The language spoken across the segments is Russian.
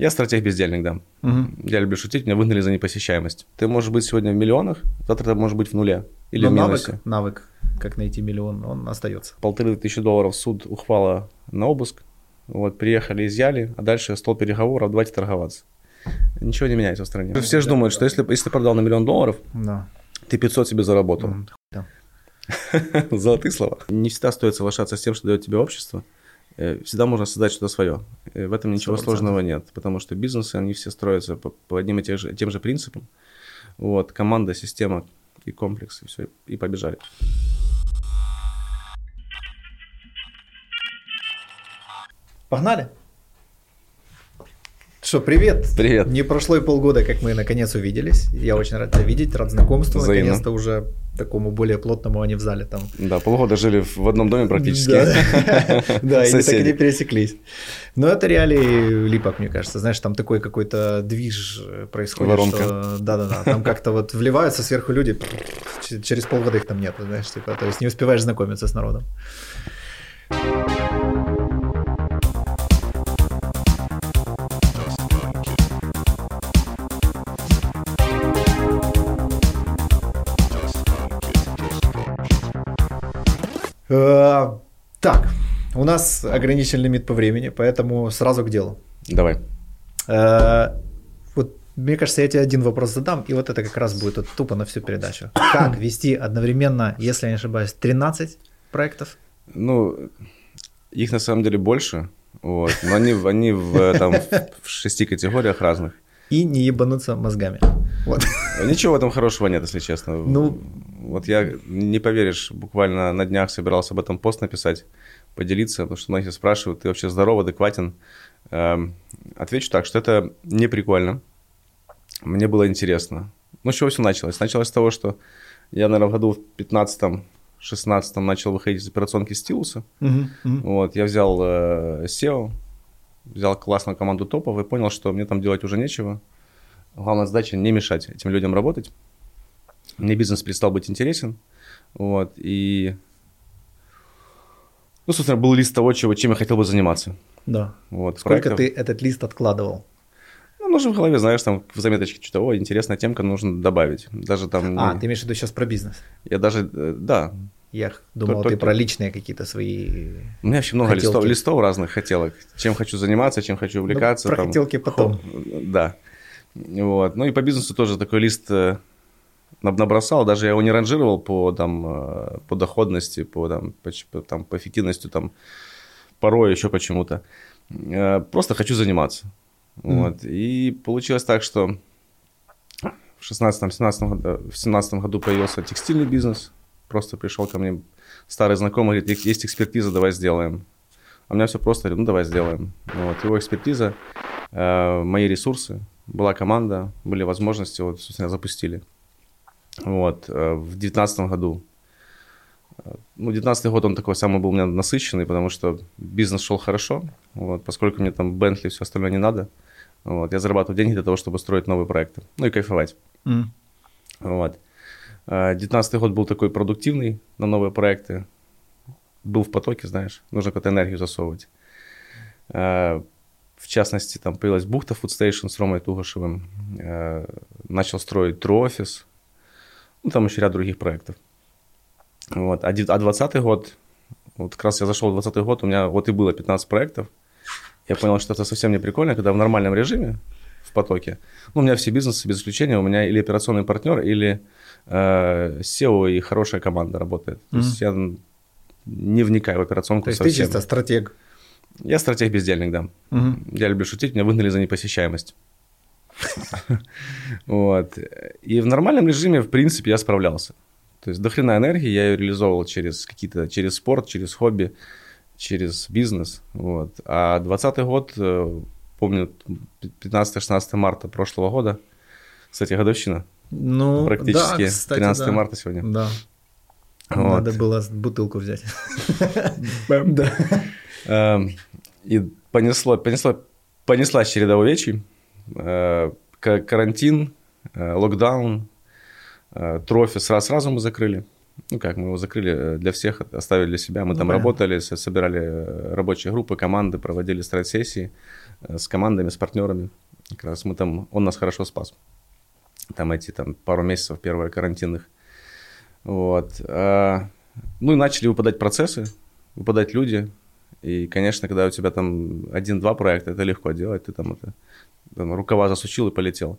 Я стратег-бездельник, да. Угу. Я люблю шутить, меня выгнали за непосещаемость. Ты можешь быть сегодня в миллионах, завтра ты можешь быть в нуле или Но в минусе. Навык, навык, как найти миллион, он остается. Полторы тысячи долларов суд ухвала на обыск. Вот, приехали, изъяли, а дальше стол переговоров, давайте торговаться. Ничего не меняется в стране. Все же думают, что если, если ты продал на миллион долларов, да. ты 500 себе заработал. Да. Золотые слова. Не всегда стоит соглашаться с тем, что дает тебе общество. Э, всегда можно создать что-то свое. Э, в этом ничего 100%. сложного нет, потому что бизнесы, они все строятся по, по одним и тем же, тем же принципам. Вот, команда, система и комплекс, и все, и побежали. Погнали! Что, привет. Привет. Не прошло и полгода, как мы наконец увиделись. Я очень рад тебя видеть, рад знакомству. Взаимно. Наконец-то уже такому более плотному, а не в зале там. Да, полгода жили в одном доме практически. Да, и так и не пересеклись. Но это реалии липок, мне кажется. Знаешь, там такой какой-то движ происходит. Воронка. Да-да-да, там как-то вот вливаются сверху люди, через полгода их там нет, знаешь, типа, то есть не успеваешь знакомиться с народом. Так, у нас ограничен лимит по времени, поэтому сразу к делу. Давай. Э, вот мне кажется, я тебе один вопрос задам, и вот это как раз будет вот тупо на всю передачу. Как вести одновременно, если я не ошибаюсь, 13 проектов? Ну, их на самом деле больше, вот, но они, они в, там, в шести категориях разных. И не ебануться мозгами. Вот. Ничего в этом хорошего нет, если честно. Ну, вот я, не поверишь, буквально на днях собирался об этом пост написать, поделиться, потому что многие спрашивают, ты вообще здоров, адекватен? Эм, отвечу так, что это не прикольно. Мне было интересно. Ну, с чего все началось? Началось с того, что я, наверное, в году в 15 16 начал выходить из операционки стилуса. Uh-huh, uh-huh. Вот, я взял э, SEO, взял классную команду топов и понял, что мне там делать уже нечего. Главная задача не мешать этим людям работать. Мне бизнес перестал быть интересен. Вот, и... Ну, собственно, был лист того, чего, чем я хотел бы заниматься. Да. Вот, Сколько проектов. ты этот лист откладывал? Ну, нужно в голове, знаешь, там в заметочке что-то, о, интересная темка, нужно добавить. Даже там... А, ты имеешь в виду сейчас про бизнес? Я даже, э, да. Я думал, только, ты про личные какие-то свои У меня вообще много листов, листов разных хотелок. Чем хочу заниматься, чем хочу увлекаться. Ну, про там, хотелки потом. Да. Вот. Ну и по бизнесу тоже такой лист э, набросал, даже я его не ранжировал по, там, э, по доходности, по, там, по, там, по эффективности, там, порой еще почему-то. Э, просто хочу заниматься. Mm. Вот. И получилось так, что в 16-17 в 17 году появился текстильный бизнес. Просто пришел ко мне старый знакомый, говорит, есть экспертиза, давай сделаем. А у меня все просто, говорит, ну давай сделаем. Вот. Его экспертиза, э, мои ресурсы, была команда, были возможности, вот, собственно, запустили. Вот, э, в девятнадцатом году. Э, ну, девятнадцатый год, он такой самый был у меня насыщенный, потому что бизнес шел хорошо, вот, поскольку мне там Бентли и все остальное не надо. Вот, я зарабатывал деньги для того, чтобы строить новые проекты, ну и кайфовать. Mm. Вот. Э, девятнадцатый год был такой продуктивный на новые проекты. Был в потоке, знаешь, нужно какую-то энергию засовывать. В частности, там появилась бухта Food Station с Ромой Тугашевым. Начал строить Office, ну, там еще ряд других проектов. Вот. А 20 год, вот как раз я зашел в 20 год, у меня вот и было 15 проектов. Я понял, что это совсем не прикольно, когда в нормальном режиме, в потоке, ну, у меня все бизнесы, без исключения, у меня или операционный партнер, или э, SEO и хорошая команда работает. Mm-hmm. То есть я не вникаю в операционку То есть совсем. ты чисто стратег? Я стратег-бездельник, да. Угу. Я люблю шутить, меня выгнали за непосещаемость. Вот. И в нормальном режиме, в принципе, я справлялся. То есть дохрена энергии я ее реализовывал через какие-то, через спорт, через хобби, через бизнес. Вот. А 20 год, э, помню, 15-16 марта прошлого года, кстати, годовщина. Ну, Практически. Да, кстати, 13 да. марта сегодня. Да. Вот. Надо было бутылку взять. Да. Эм, и понесло, понесло, понеслась череда увечий. Э, карантин, э, локдаун, э, трофи сразу, сразу мы закрыли. ну как, мы его закрыли для всех, оставили для себя. Мы Ну, там понятно. работали, собирали рабочие группы, команды, проводили стратсессии с командами, с партнерами. Как раз мы там, он нас хорошо спас. Там эти там пару месяцев первые карантинных. Вот. Ну и начали выпадать процессы, выпадать люди. И, конечно, когда у тебя там один-два проекта, это легко делать. Ты там это там, рукава засучил и полетел.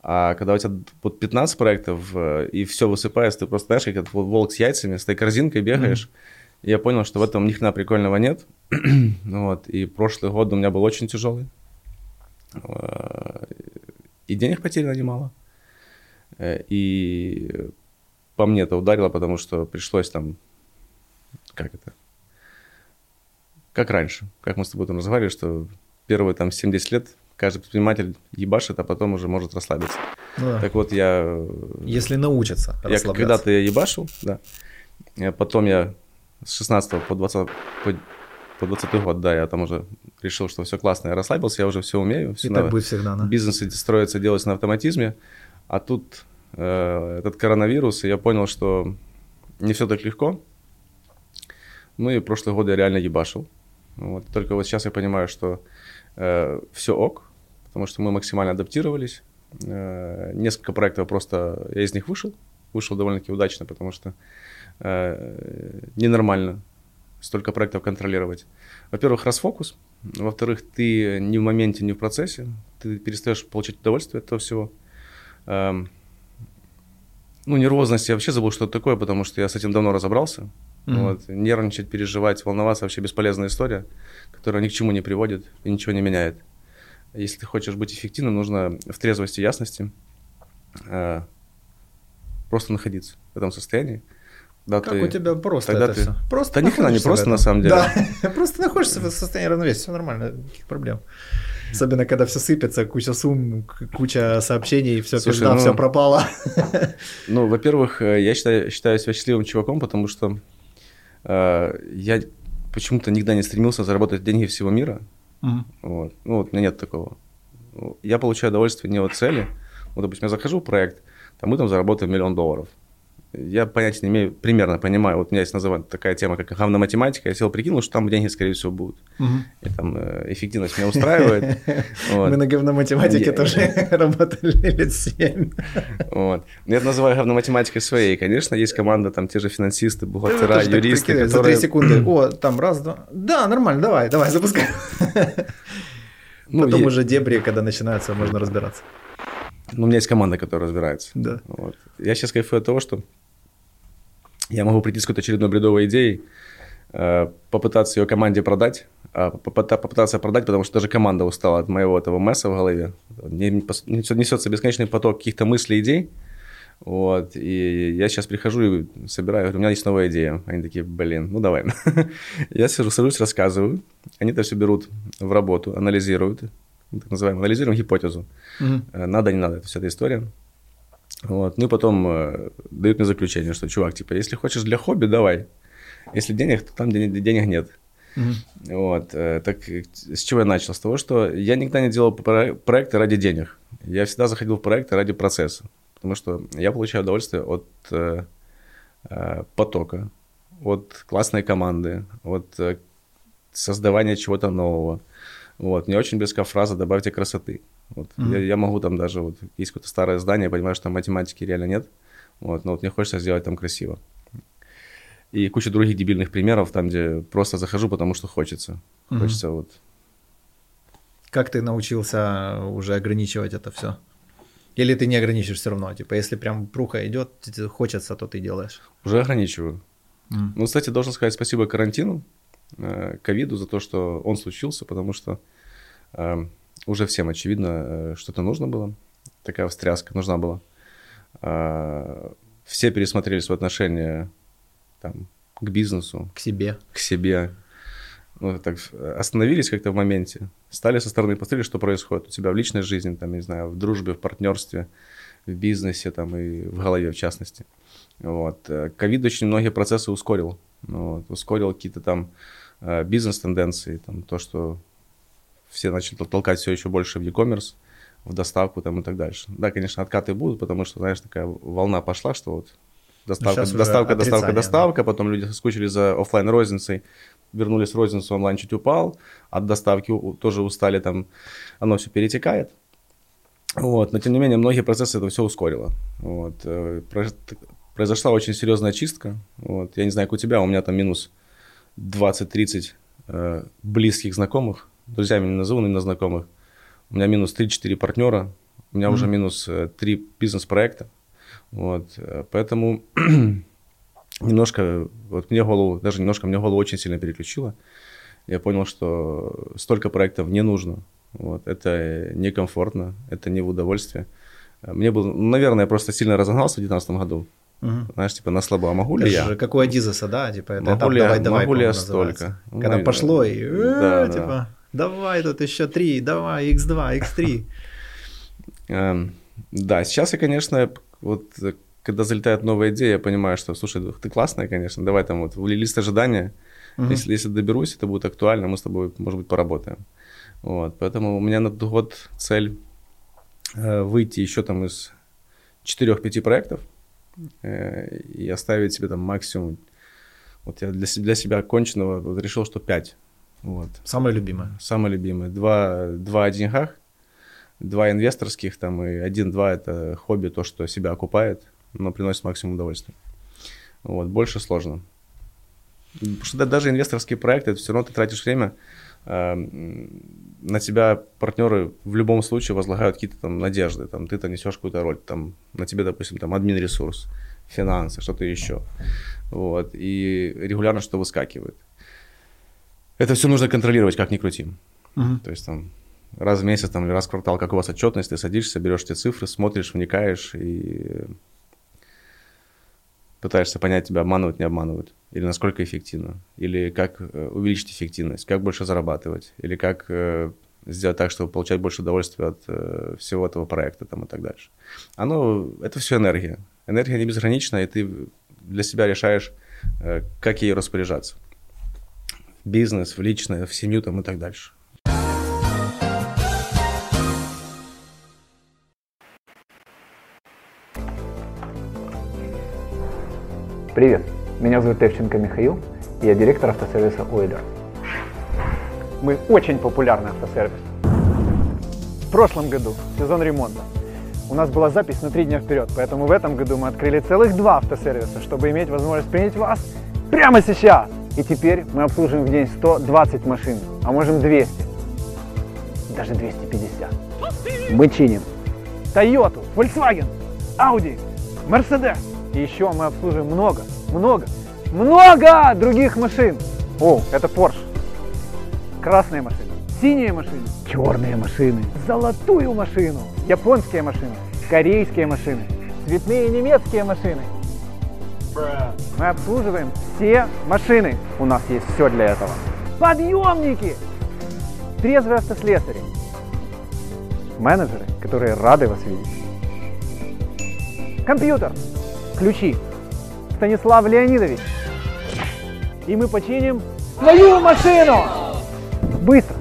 А когда у тебя вот 15 проектов, э, и все высыпается, ты просто, знаешь, как этот волк с яйцами, с этой корзинкой бегаешь. И я понял, что в этом ни хрена прикольного нет. вот. И прошлый год у меня был очень тяжелый. Э, И денег потеряно немало. Э, И по мне это ударило, потому что пришлось там, как это, как раньше, как мы с тобой там разговаривали, что первые там 70 лет каждый предприниматель ебашит, а потом уже может расслабиться. Ну да. Так вот, я, э, Если научатся я расслабляться. когда-то я ебашил, да. Э, Потом я с 16 по 20, по, по 20 год, да, я там уже решил, что все классно, я расслабился, я уже все умею. Все И так будет всегда, да? Бизнес строится, делается на автоматизме, а тут э, этот коронавирус, и я понял, что не все так легко. Ну и прошлый год я реально ебашил. Вот. Только вот сейчас я понимаю, что все ок, потому что мы максимально адаптировались. Э, несколько проектов просто я из них вышел, вышел довольно-таки удачно, потому что э, ненормально столько проектов контролировать. Во-первых, расфокус. Во-вторых, ты не в моменте, не в процессе. Ты перестаешь получать удовольствие от этого всего. Эм, ну, нервозность, я вообще забыл, что это такое, потому что я с этим давно разобрался. Мгм. Вот. Нервничать, переживать, волноваться вообще бесполезная история, которая ни к чему не приводит и ничего не меняет. Если ты хочешь быть эффективным, нужно в трезвости и ясности э, просто находиться в этом состоянии. Да, Как ты- у тебя просто тогда это ты- все? Просто Да ни хрена не просто, на самом деле. Да, просто находишься в состоянии равновесия, все нормально, никаких проблем. Особенно, когда все сыпется, куча сумм, куча сообщений, все Слушай, пизда, ну- все пропало. Ну, во-первых, э, я считаю, считаю себя счастливым чуваком, потому что э, я почему-то никогда не стремился заработать деньги всего мира. Вот. Ну, вот у меня нет такого. Я получаю удовольствие не от цели. Вот, допустим, я захожу в проект, там мы там заработаем миллион долларов. Я понятия не имею, примерно понимаю. Вот у меня есть называется такая тема, как говно математика. Я сел прикинул, что там деньги, скорее всего, будут. И там э, эффективность меня устраивает. Мы на говноматематике тоже работали лет 7. Вот. Ну, Я это называю говно математикой своей. Конечно, есть команда, там те же финансисты, бухгалтера, юристы, За 3 которые... секунды. О, там раз, два. Да, нормально, давай, давай, запускай. Ну, Потом уже дебри, когда начинаются, можно разбираться. Ну, у меня есть команда, которая разбирается. Да. Вот. Я сейчас кайфую от того, что я могу прийти с какой-то очередной бредовой идеей, э, попытаться ее команде продать, а попыта- попытаться продать, потому что даже команда устала от моего этого месса в голове. Несется бесконечный поток каких-то мыслей, идей. Вот, и я сейчас прихожу и собираю, говорю, у меня есть новая идея. Они такие, блин, ну давай. Я сижу, сажусь, рассказываю. Они это все берут в работу, анализируют, так называем, анализируем гипотезу. Э, Надо, не надо, это вся эта история. Вот. Ну и потом э, дают мне заключение, что, чувак, типа, если хочешь для хобби, давай. Если денег, то там ден- денег нет. Мгм. Вот. э, Так э, с чего я начал? С того, что я никогда не делал про- проекты ради денег. Я всегда заходил в проекты ради процесса. Потому что я получаю удовольствие от э, э, потока, от классной команды, от э, создавания чего-то нового. Вот. Мне очень близка фраза «добавьте красоты». Вот. Мгм. Я, я могу там даже, вот есть какое-то старое здание, я понимаю, что там математики реально нет, вот, но вот мне хочется сделать там красиво. И куча других дебильных примеров, там, где просто захожу, потому что хочется. Мгм. Хочется вот Как ты научился уже ограничивать это все? Или ты не ограничишь все равно? Типа, если прям пруха идет, хочется, то ты делаешь. уже ограничиваю. М. Ну, кстати, должен сказать спасибо карантину, э, ковиду за то, что он случился, потому что э, уже всем очевидно, э, что-то нужно было, такая встряска нужна была. Э, Все пересмотрели свои отношения там, к бизнесу, К себе. к себе. Ну, так остановились как-то в моменте, стали со стороны посмотрели, что происходит у тебя в личной жизни, там, не знаю, в дружбе, в партнерстве, в бизнесе, там, и в голове, в частности. Вот. Э, Ковид очень многие процессы ускорил. Ну, вот. Ускорил какие-то там э, бизнес-тенденции, там, то, что все начали толкать все еще больше в e-commerce, в доставку там и так дальше. Да, конечно, откаты будут, потому что, знаешь, такая волна пошла, что вот Доставка, доставка, доставка, доставка. Потом люди соскучили за оффлайн розницей, вернулись в розницу, онлайн чуть упал. От доставки тоже устали, там оно все перетекает. Вот. Но тем не менее, многие процессы это все ускорило. Вот. э, про- Произошла очень серьезная чистка. Вот. Я не знаю, как у тебя, у меня там минус 20-30 э, близких знакомых. Друзьями не назову, но именно знакомых. У меня минус 3-4 партнера. У меня уже минус э, 3 бизнес-проекта. Вот. э, Поэтому немножко, вот мне голову, даже немножко мне голову очень сильно переключило. Я понял, что столько проектов не нужно. Вот. Это некомфортно, это не в удовольствие. Э, Мне было, ну, наверное, я просто сильно разогнался в 2019 году. Мгм. Знаешь, типа на слабо, а могу ли Это я? же как у Адизеса, да, типа это Могу этап ли я- давай, давай, могу ли я называется. столько? Ну, Когда наверное. пошло и э, Да, да. типа давай тут еще три, давай x2, x3. Эм, Да, сейчас я, конечно, вот э, когда залетает новая идея, я понимаю, что, слушай, ты классная, конечно, давай там вот в лист ожидания, Мгм. если, если доберусь, это будет актуально, мы с тобой, может быть, поработаем. Вот, поэтому у меня на год цель э, выйти еще там из 4-5 проектов э, и оставить себе там максимум, вот я для, для себя конченого вот решил, что 5. Вот. Самое любимое. Самые любимые. Два, два о деньгах, два инвесторских, там, и один-два это хобби, то, что себя окупает, но приносит максимум удовольствия. Вот, больше сложно. Потому что да- даже инвесторские проекты, это все равно ты тратишь время, а, м, на тебя партнеры в любом случае возлагают какие-то там надежды, там, ты-то несешь какую-то роль, там, на тебе, допустим, там, админ ресурс, финансы, что-то еще. Вот, и регулярно что выскакивает. Это все нужно контролировать, как ни крути. Мгм. То есть там раз в месяц там, или раз в квартал, как у вас отчетность, ты садишься, берешь эти цифры, смотришь, вникаешь и пытаешься понять, тебя обманывают, не обманывают, или насколько эффективно, или как э, увеличить эффективность, как больше зарабатывать, или как э, сделать так, чтобы получать больше удовольствия от э, всего этого проекта там, и так дальше. Оно, это все энергия. Энергия не безгранична, и ты для себя решаешь, как ей распоряжаться. Бизнес, в личное, в семью там, и так дальше. Привет, меня зовут Тевченко Михаил, и я директор автосервиса Ойлер. Мы очень популярный автосервис. В прошлом году, сезон ремонта, у нас была запись на три дня вперед, поэтому в этом году мы открыли целых два автосервиса, чтобы иметь возможность принять вас прямо сейчас. И теперь мы обслуживаем в день 120 машин, а можем 200, даже 250. Мы чиним Toyota, Volkswagen, Audi, Mercedes. И еще мы обслуживаем много, много, много других машин. О, это Porsche. Красные машины, синие машины, черные машины, золотую машину, японские машины, корейские машины, цветные немецкие машины. Мы обслуживаем все машины. У нас есть все для этого. Подъемники! Трезвые автослесари. Менеджеры, которые рады вас видеть. Компьютер. Ключи. Станислав Леонидович. И мы починим твою машину! Быстро,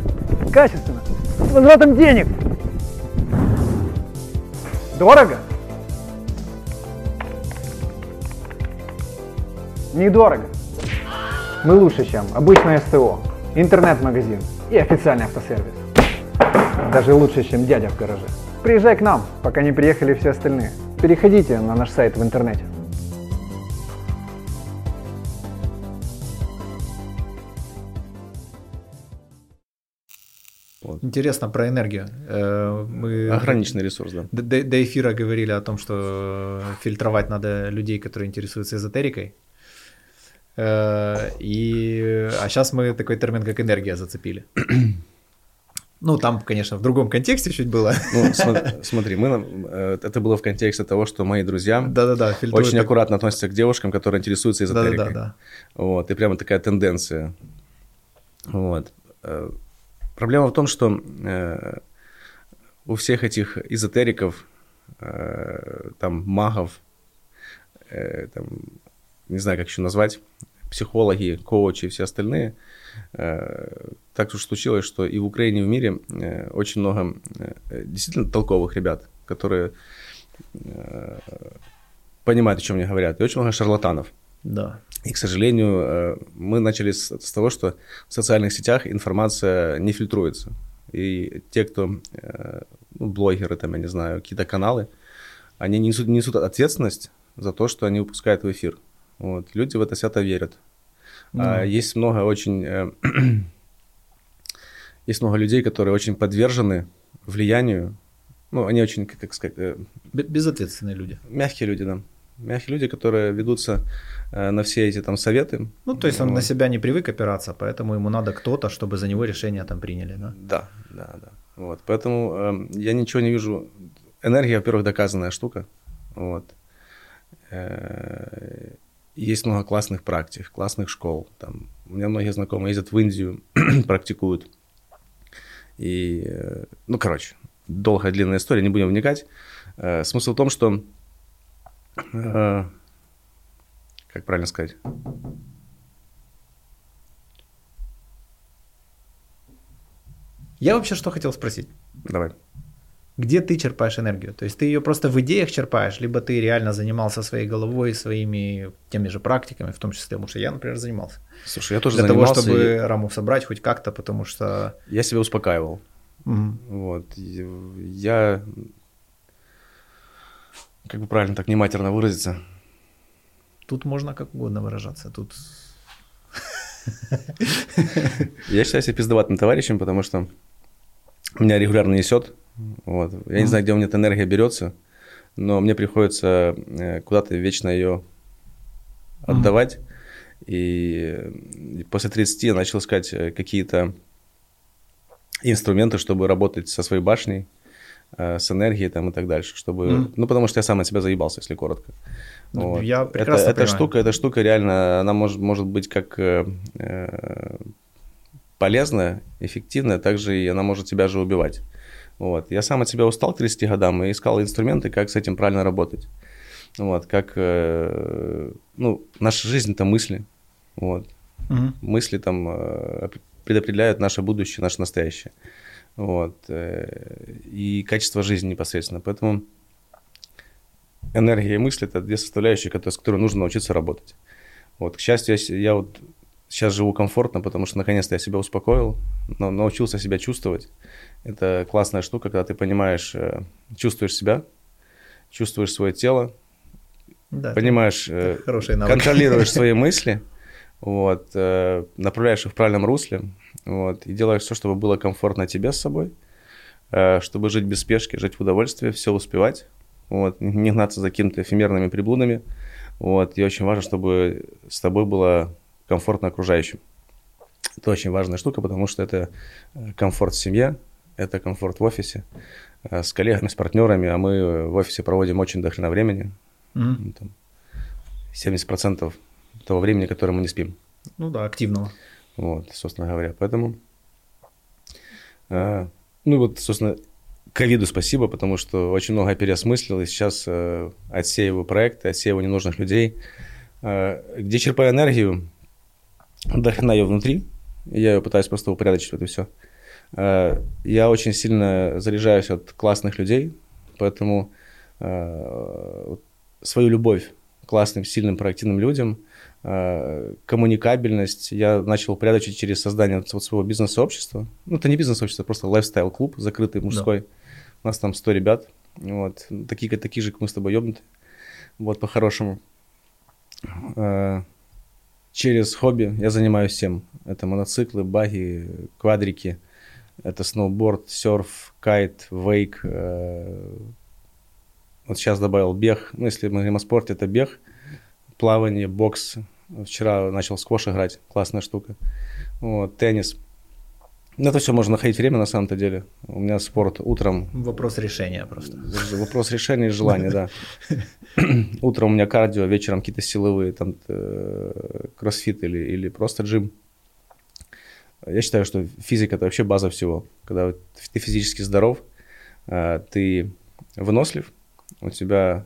качественно, с возвратом денег. Дорого? Недорого. Мы лучше, чем обычное СТО, интернет-магазин и официальный автосервис. Даже лучше, чем дядя в гараже. Приезжай к нам, пока не приехали все остальные. Переходите на наш сайт в интернете. Интересно про энергию. Э, Мы Ограниченный ресурс, да. до, до- до эфира говорили о том, что фильтровать надо людей, которые интересуются эзотерикой. Э, И, а сейчас мы такой термин, как энергия, зацепили. Ну, там, конечно, в другом контексте чуть было. Ну, смо- смотри, мы, э, это было в контексте того, что мои друзья Да-да-да, очень аккуратно относятся к девушкам, которые интересуются эзотерикой. Да-да-да. Вот, и прямо такая тенденция. Вот. Э, Проблема в том, что э, у всех этих эзотериков, э, там, магов, э, там, не знаю, как еще назвать, психологи, коучи и все остальные, э, так уж случилось, что и в Украине, и в мире э, очень много э, действительно толковых ребят, которые понимают, о чем они говорят, и очень много шарлатанов. Да. И, к сожалению, мы начали с, с того, что в социальных сетях информация не фильтруется. И те, кто, ну, блогеры, там, я не знаю, какие-то каналы, они несут, несут ответственность за то, что они выпускают в эфир. Вот. Люди в это свято верят. Ну. А есть много очень... э, есть много людей, которые очень подвержены влиянию. Ну, они очень, как, как сказать, э, Безответственные люди. мягкие люди, да. Мягкие люди, которые ведутся э, на все эти там советы. Ну, то есть он Вот. на себя не привык опираться, поэтому ему надо кто-то, чтобы за него решение там приняли, да? Да, да, да. Вот, поэтому эм, я ничего не вижу. Энергия, во-первых, доказанная штука. Вот. Есть много классных практик, классных школ. Там, у меня многие знакомые ездят в Индию, практикуют. И, э, ну, короче, долгая, длинная история, не будем вникать. Э, Смысл в том, что, э, как правильно сказать, Я вообще что хотел спросить? давай. Где ты черпаешь энергию? То есть ты ее просто в идеях черпаешь, либо ты реально занимался своей головой, своими теми же практиками, в том числе, потому что я, например, занимался. Слушай, я тоже Для того, занимался, чтобы и раму собрать хоть как-то, потому что... я себя успокаивал. Мгм. Вот. Я, как бы правильно так нематерно выразиться, Тут можно как угодно выражаться. Тут я считаю себя пиздоватым товарищем, потому что меня регулярно несет. Вот. Я не знаю, где у меня эта энергия берется, но мне приходится э, куда-то вечно ее отдавать. И э, после 30 я начал искать э, какие-то инструменты, чтобы работать со своей башней, э, с энергией там и так дальше, чтобы... Мгм. Ну, потому что я сам от себя заебался, если коротко. Ну, я прекрасно это, эта штука, эта штука реально, она может, может быть как э, полезная, эффективная, также и она может тебя же убивать. Вот. Я сам от себя устал к 30 годам и искал инструменты, как с этим правильно работать. Вот, как, э, ну, наша жизнь – это мысли. Вот. Мгм. Мысли там э, предопределяют наше будущее, наше настоящее. Вот. э, И качество жизни непосредственно. Поэтому энергия и мысли – это две составляющие, которые, с которыми нужно научиться работать. Вот. К счастью, я, я вот сейчас живу комфортно, потому что наконец-то я себя успокоил, но научился себя чувствовать. Это классная штука, когда ты понимаешь, э, чувствуешь себя, чувствуешь свое тело, Да, это- понимаешь, э, навык. контролируешь свои мысли, вот, э, направляешь их в правильном русле, вот, и делаешь все, чтобы было комфортно тебе с собой, чтобы жить без спешки, жить в удовольствии, все успевать, вот, не гнаться за какими-то эфемерными приблудами, вот, и очень важно, чтобы с тобой было комфортно окружающим. Это очень важная штука, потому что это э, комфорт в семье, это комфорт в офисе, э, с коллегами, с партнерами, а мы в офисе проводим очень дохрена времени, ну, там, 70% того времени, которое мы не спим. Ну да, активного. Вот, собственно говоря. Поэтому, э, ну вот, собственно, ковиду спасибо, потому что очень много переосмыслил, и сейчас э, отсеиваю проекты, отсеиваю ненужных людей. Э, где черпаю энергию, до хрена ее внутри, и я ее пытаюсь просто упорядочить это все. Я очень сильно заряжаюсь от классных людей, поэтому э, вот свою любовь к классным, сильным, проактивным людям, э, коммуникабельность я начал упорядочить через создание вот своего бизнес-сообщества. Ну, это не бизнес-сообщество, это просто лайфстайл-клуб закрытый, мужской. У нас там 100 ребят, вот, такие, как- такие же, как мы с тобой ёбнуты, вот, по-хорошему. Через хобби я занимаюсь всем. Это мотоциклы, баги, квадрики, это сноуборд, серф, кайт, вейк. э, Вот сейчас добавил бег. Ну, если мы говорим о спорте, это бег, плавание, бокс. Вчера начал сквош играть, классная штука. Вот, теннис. Ну, это все можно находить время на самом-то деле. У меня спорт утром. Вопрос решения просто. Вопрос решения и желания, да. Утром у меня кардио, вечером какие-то силовые, там, э, кроссфит или, или просто джим. Я считаю, что физика – это вообще база всего. Когда ты физически здоров, э, ты вынослив, у тебя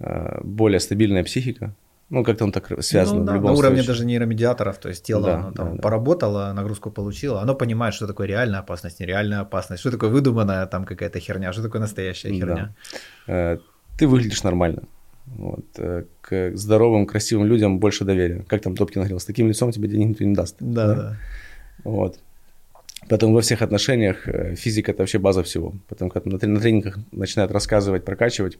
э, более стабильная психика. Ну, как там так связано Ну в да, любом на уровне случае. даже нейромедиаторов, то есть тело Да, оно там да, да. поработало, нагрузку получило, оно понимает, что такое реальная опасность, нереальная опасность, что такое выдуманная там какая-то херня, что такое настоящая Да. херня. Э, Ты выглядишь нормально. Вот. Э, к здоровым, красивым людям больше доверия. Как там Топкин говорил, с таким лицом тебе денег никто не даст. Да, да. Вот. Поэтому во всех отношениях э, физика – это вообще база всего. Потому как на тренингах начинают рассказывать, прокачивать,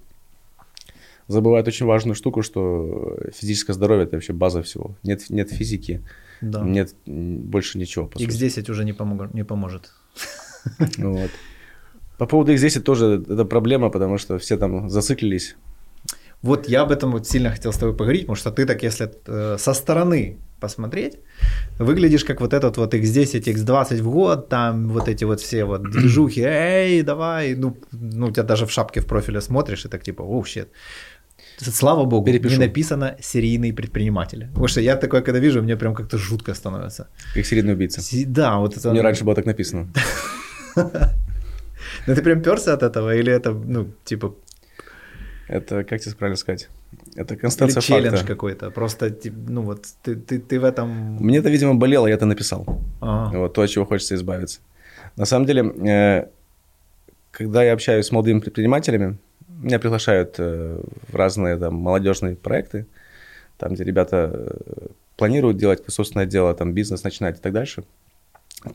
забывают очень важную штуку, что физическое здоровье – это вообще база всего. Нет, нет физики, да. нет больше ничего. По X10 сути. уже не, помог, не поможет. Вот. По поводу X10 тоже это проблема, потому что все там зациклились. Вот я об этом вот сильно хотел с тобой поговорить, потому что ты так, если э, со стороны посмотреть, выглядишь как вот этот вот X10, X20 в год, там вот эти вот все вот движухи, эй, давай, ну, ну, у тебя даже в шапке в профиле смотришь и так типа, оу, щит. Слава богу, Перепишу. не написано серийный предприниматель. Потому что я такое, когда вижу, мне прям как-то жутко становится. Как серийный убийца. Да, вот это. Мне раньше было так написано. Ну ты прям перся от этого, или это, ну, типа... Это, как тебе правильно сказать? Это констатация Или челлендж факта. какой-то. Просто, ну вот, ты, ты, ты в этом... Мне это, видимо, болело, я это написал. Ага. Вот то, от чего хочется избавиться. На самом деле, э, когда я общаюсь с молодыми предпринимателями, меня приглашают э, в разные там, молодежные проекты, там, где ребята э, планируют делать собственное дело, там, бизнес начинать и так дальше.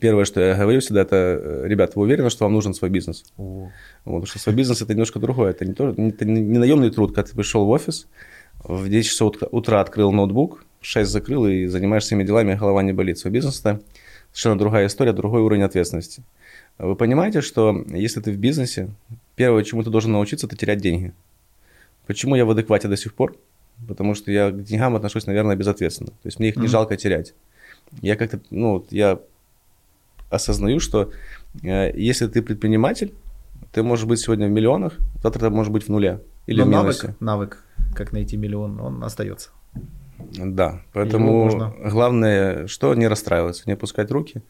Первое, что я говорю всегда, это, ребят, вы уверены, что вам нужен свой бизнес? О. Вот, потому что свой бизнес – это немножко другое. Это не, то, это не наемный труд, когда ты пришел в офис, в 10 часов утра открыл ноутбук, в 6 закрыл и занимаешься своими делами, голова не болит. Свой бизнес – это совершенно другая история, другой уровень ответственности. Вы понимаете, что если ты в бизнесе, первое, чему ты должен научиться, это терять деньги. Почему я в адеквате до сих пор? Потому что я к деньгам отношусь, наверное, безответственно. То есть мне их не mm-hmm. жалко терять. Я как-то, ну, я осознаю, что э, если ты предприниматель, ты можешь быть сегодня в миллионах, завтра ты можешь быть в нуле или Но в минусе. Навык, навык, как найти миллион, он остается. Да, поэтому главное, что не расстраиваться, не опускать руки,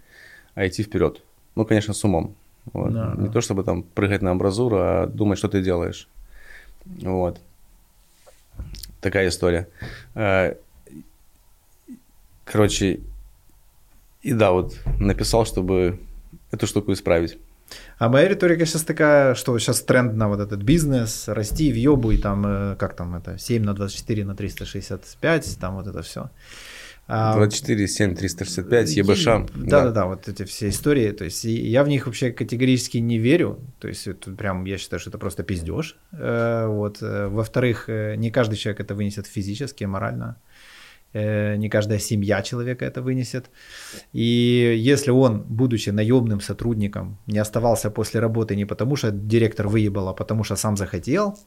а идти вперед. Ну, конечно, с умом. Вот. Да, не да. то, чтобы там прыгать на амбразуру, а думать, что ты делаешь. Вот. Такая история. Э, короче, и да, вот написал, чтобы эту штуку исправить. А моя риторика сейчас такая, что сейчас тренд на вот этот бизнес, расти, въебуй, там, э, как там это, 7 на 24 на 365, там вот это все. 24, 7, 365, ЕБШ. Да, да, да, вот эти все истории. То есть я в них вообще категорически не верю. То есть это прям, я считаю, что это просто пиздеж. Э, вот. Э, во-вторых, не каждый человек это вынесет физически, морально. Э, не каждая семья человека это вынесет. И если он, будучи наемным сотрудником, не оставался после работы не потому, что директор выебал, а потому что сам захотел,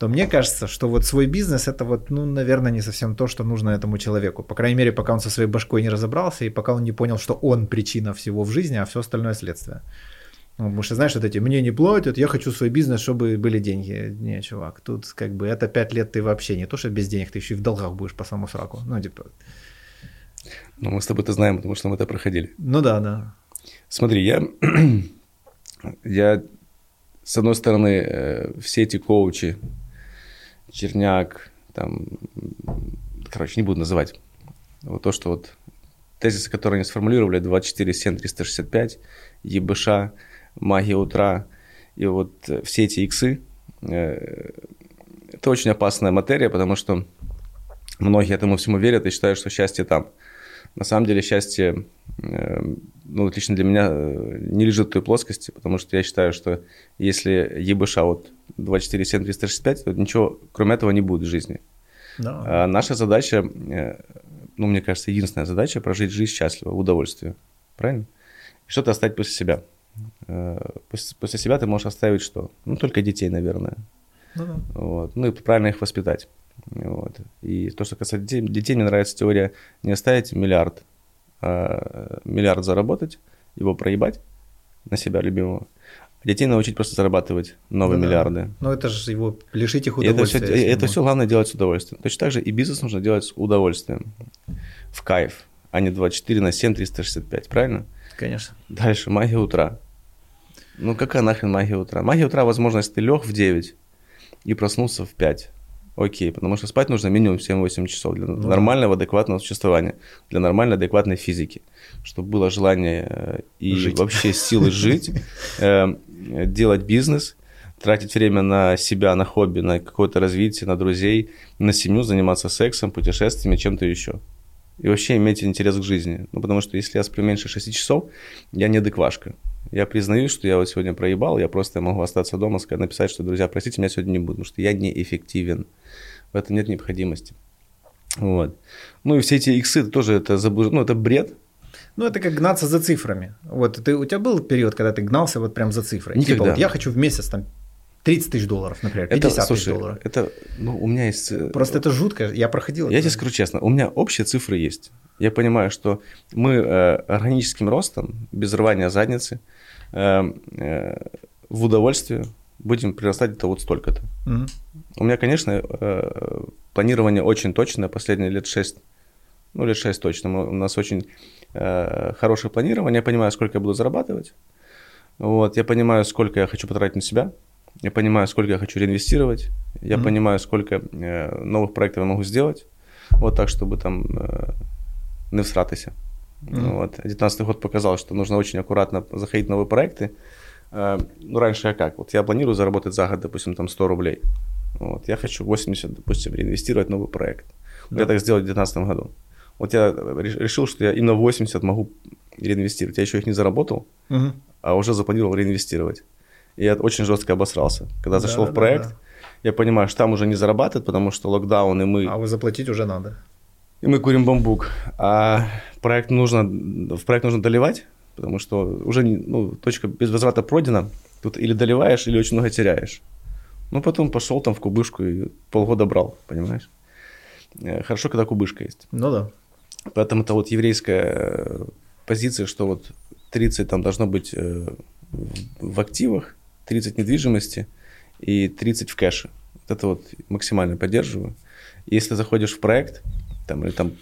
то мне кажется, что вот свой бизнес это вот, ну, наверное, не совсем то, что нужно этому человеку. По крайней мере, пока он со своей башкой не разобрался и пока он не понял, что он причина всего в жизни, а все остальное следствие. Ну, потому что, знаешь, вот эти, мне не платят, я хочу свой бизнес, чтобы были деньги. Не, чувак, тут как бы это пять лет ты вообще не то, что без денег, ты еще и в долгах будешь по самому сраку. Ну, типа... Ну, мы с тобой это знаем, потому что мы это проходили. Ну да, да. Смотри, я, я с одной стороны, э, все эти коучи, Черняк, там, короче, не буду называть. Вот то, что вот тезисы, которые они сформулировали, 24, 7, 365, ЕБШ, магия утра и вот э, все эти иксы, э, это очень опасная материя, потому что многие этому всему верят и считают, что счастье там. На самом деле счастье, э, ну, лично для меня не лежит в той плоскости, потому что я считаю, что если ЕБШ вот 24, 7, 365, то ничего кроме этого не будет в жизни. Да. А наша задача, ну, мне кажется, единственная задача – прожить жизнь счастливо, в удовольствии. Правильно? Что-то оставить после себя. Э, после, после себя ты можешь оставить что? Ну, только детей, наверное. Ну, да. вот. ну и правильно их воспитать. Вот. И то, что касается детей, детей, мне нравится теория не оставить миллиард, а миллиард заработать, его проебать на себя любимого, а детей научить просто зарабатывать новые ну, миллиарды. Да. Ну это же его лишить их удовольствия. это все, это все главное делать с удовольствием. Точно так же и бизнес нужно делать с удовольствием, в кайф, а не 24 на 7, 365, правильно? Конечно. Дальше магия утра. Ну какая нахрен магия утра? Магия утра, возможно, если ты лег в 9 и проснулся в 5. Окей, потому что спать нужно минимум 7-8 часов для ну, нормального, адекватного существования, для нормальной, адекватной физики, чтобы было желание э, и жить. вообще силы жить, э, делать бизнес, тратить время на себя, на хобби, на какое-то развитие, на друзей, на семью, заниматься сексом, путешествиями, чем-то еще. И вообще иметь интерес к жизни. Ну, потому что если я сплю меньше 6 часов, я не адеквашка. Я признаю, что я вот сегодня проебал, я просто могу остаться дома, сказать, написать, что, друзья, простите, меня сегодня не будет, потому что я неэффективен. В этом нет необходимости. Вот. Ну и все эти иксы тоже это заблуж... ну это бред. Ну, это как гнаться за цифрами. Вот ты, у тебя был период, когда ты гнался вот прям за цифрой? Никогда. Типа, вот я хочу в месяц там 30 тысяч долларов, например, 50 это, слушай, тысяч долларов. Это, ну, у меня есть... э, Просто это жутко, я проходил. Я это. тебе скажу честно, у меня общие цифры есть. Я понимаю, что мы э, органическим ростом, без рвания задницы, э, э, в удовольствие будем прирастать где-то вот столько-то. Мгм. У меня, конечно, э, планирование очень точное, последние лет 6, ну, лет 6 точно. Мы- У нас очень хорошее планирование. Я понимаю, сколько я буду зарабатывать. Вот, я понимаю, сколько я хочу потратить на себя. Я понимаю, сколько я хочу реинвестировать. Я Мгм. понимаю, сколько э, новых проектов я могу сделать. Вот так, чтобы там э, не всратися. Мгм. Вот. 19 год показал, что нужно очень аккуратно заходить в новые проекты. Э, Ну, раньше я как? Вот я планирую заработать за год, допустим, там 100 рублей. Вот. Я хочу 80, допустим, реинвестировать в новый проект. Да. Я так сделал в 2019 году. Вот я реш- решил, что я именно 80 могу реинвестировать. Я еще их не заработал, Мгм. а уже запланировал реинвестировать. И я очень жестко обосрался. Когда Да, зашел да, в проект, да. я понимаю, что там уже не зарабатывает, потому что локдаун, и мы, А вы заплатить уже надо. и мы курим бамбук. А проект нужно, в проект нужно доливать, потому что уже ну, точка без возврата пройдена. Тут или доливаешь, или очень много теряешь. Ну, потом пошел там в кубышку и полгода брал, понимаешь? Э, Хорошо, когда кубышка есть. Ну да. Поэтому это вот еврейская э, позиция, что вот 30 там должно быть э, в- активах, 30 недвижимости и 30 в кэше. Вот это вот максимально поддерживаю. Если заходишь в проект, там, или там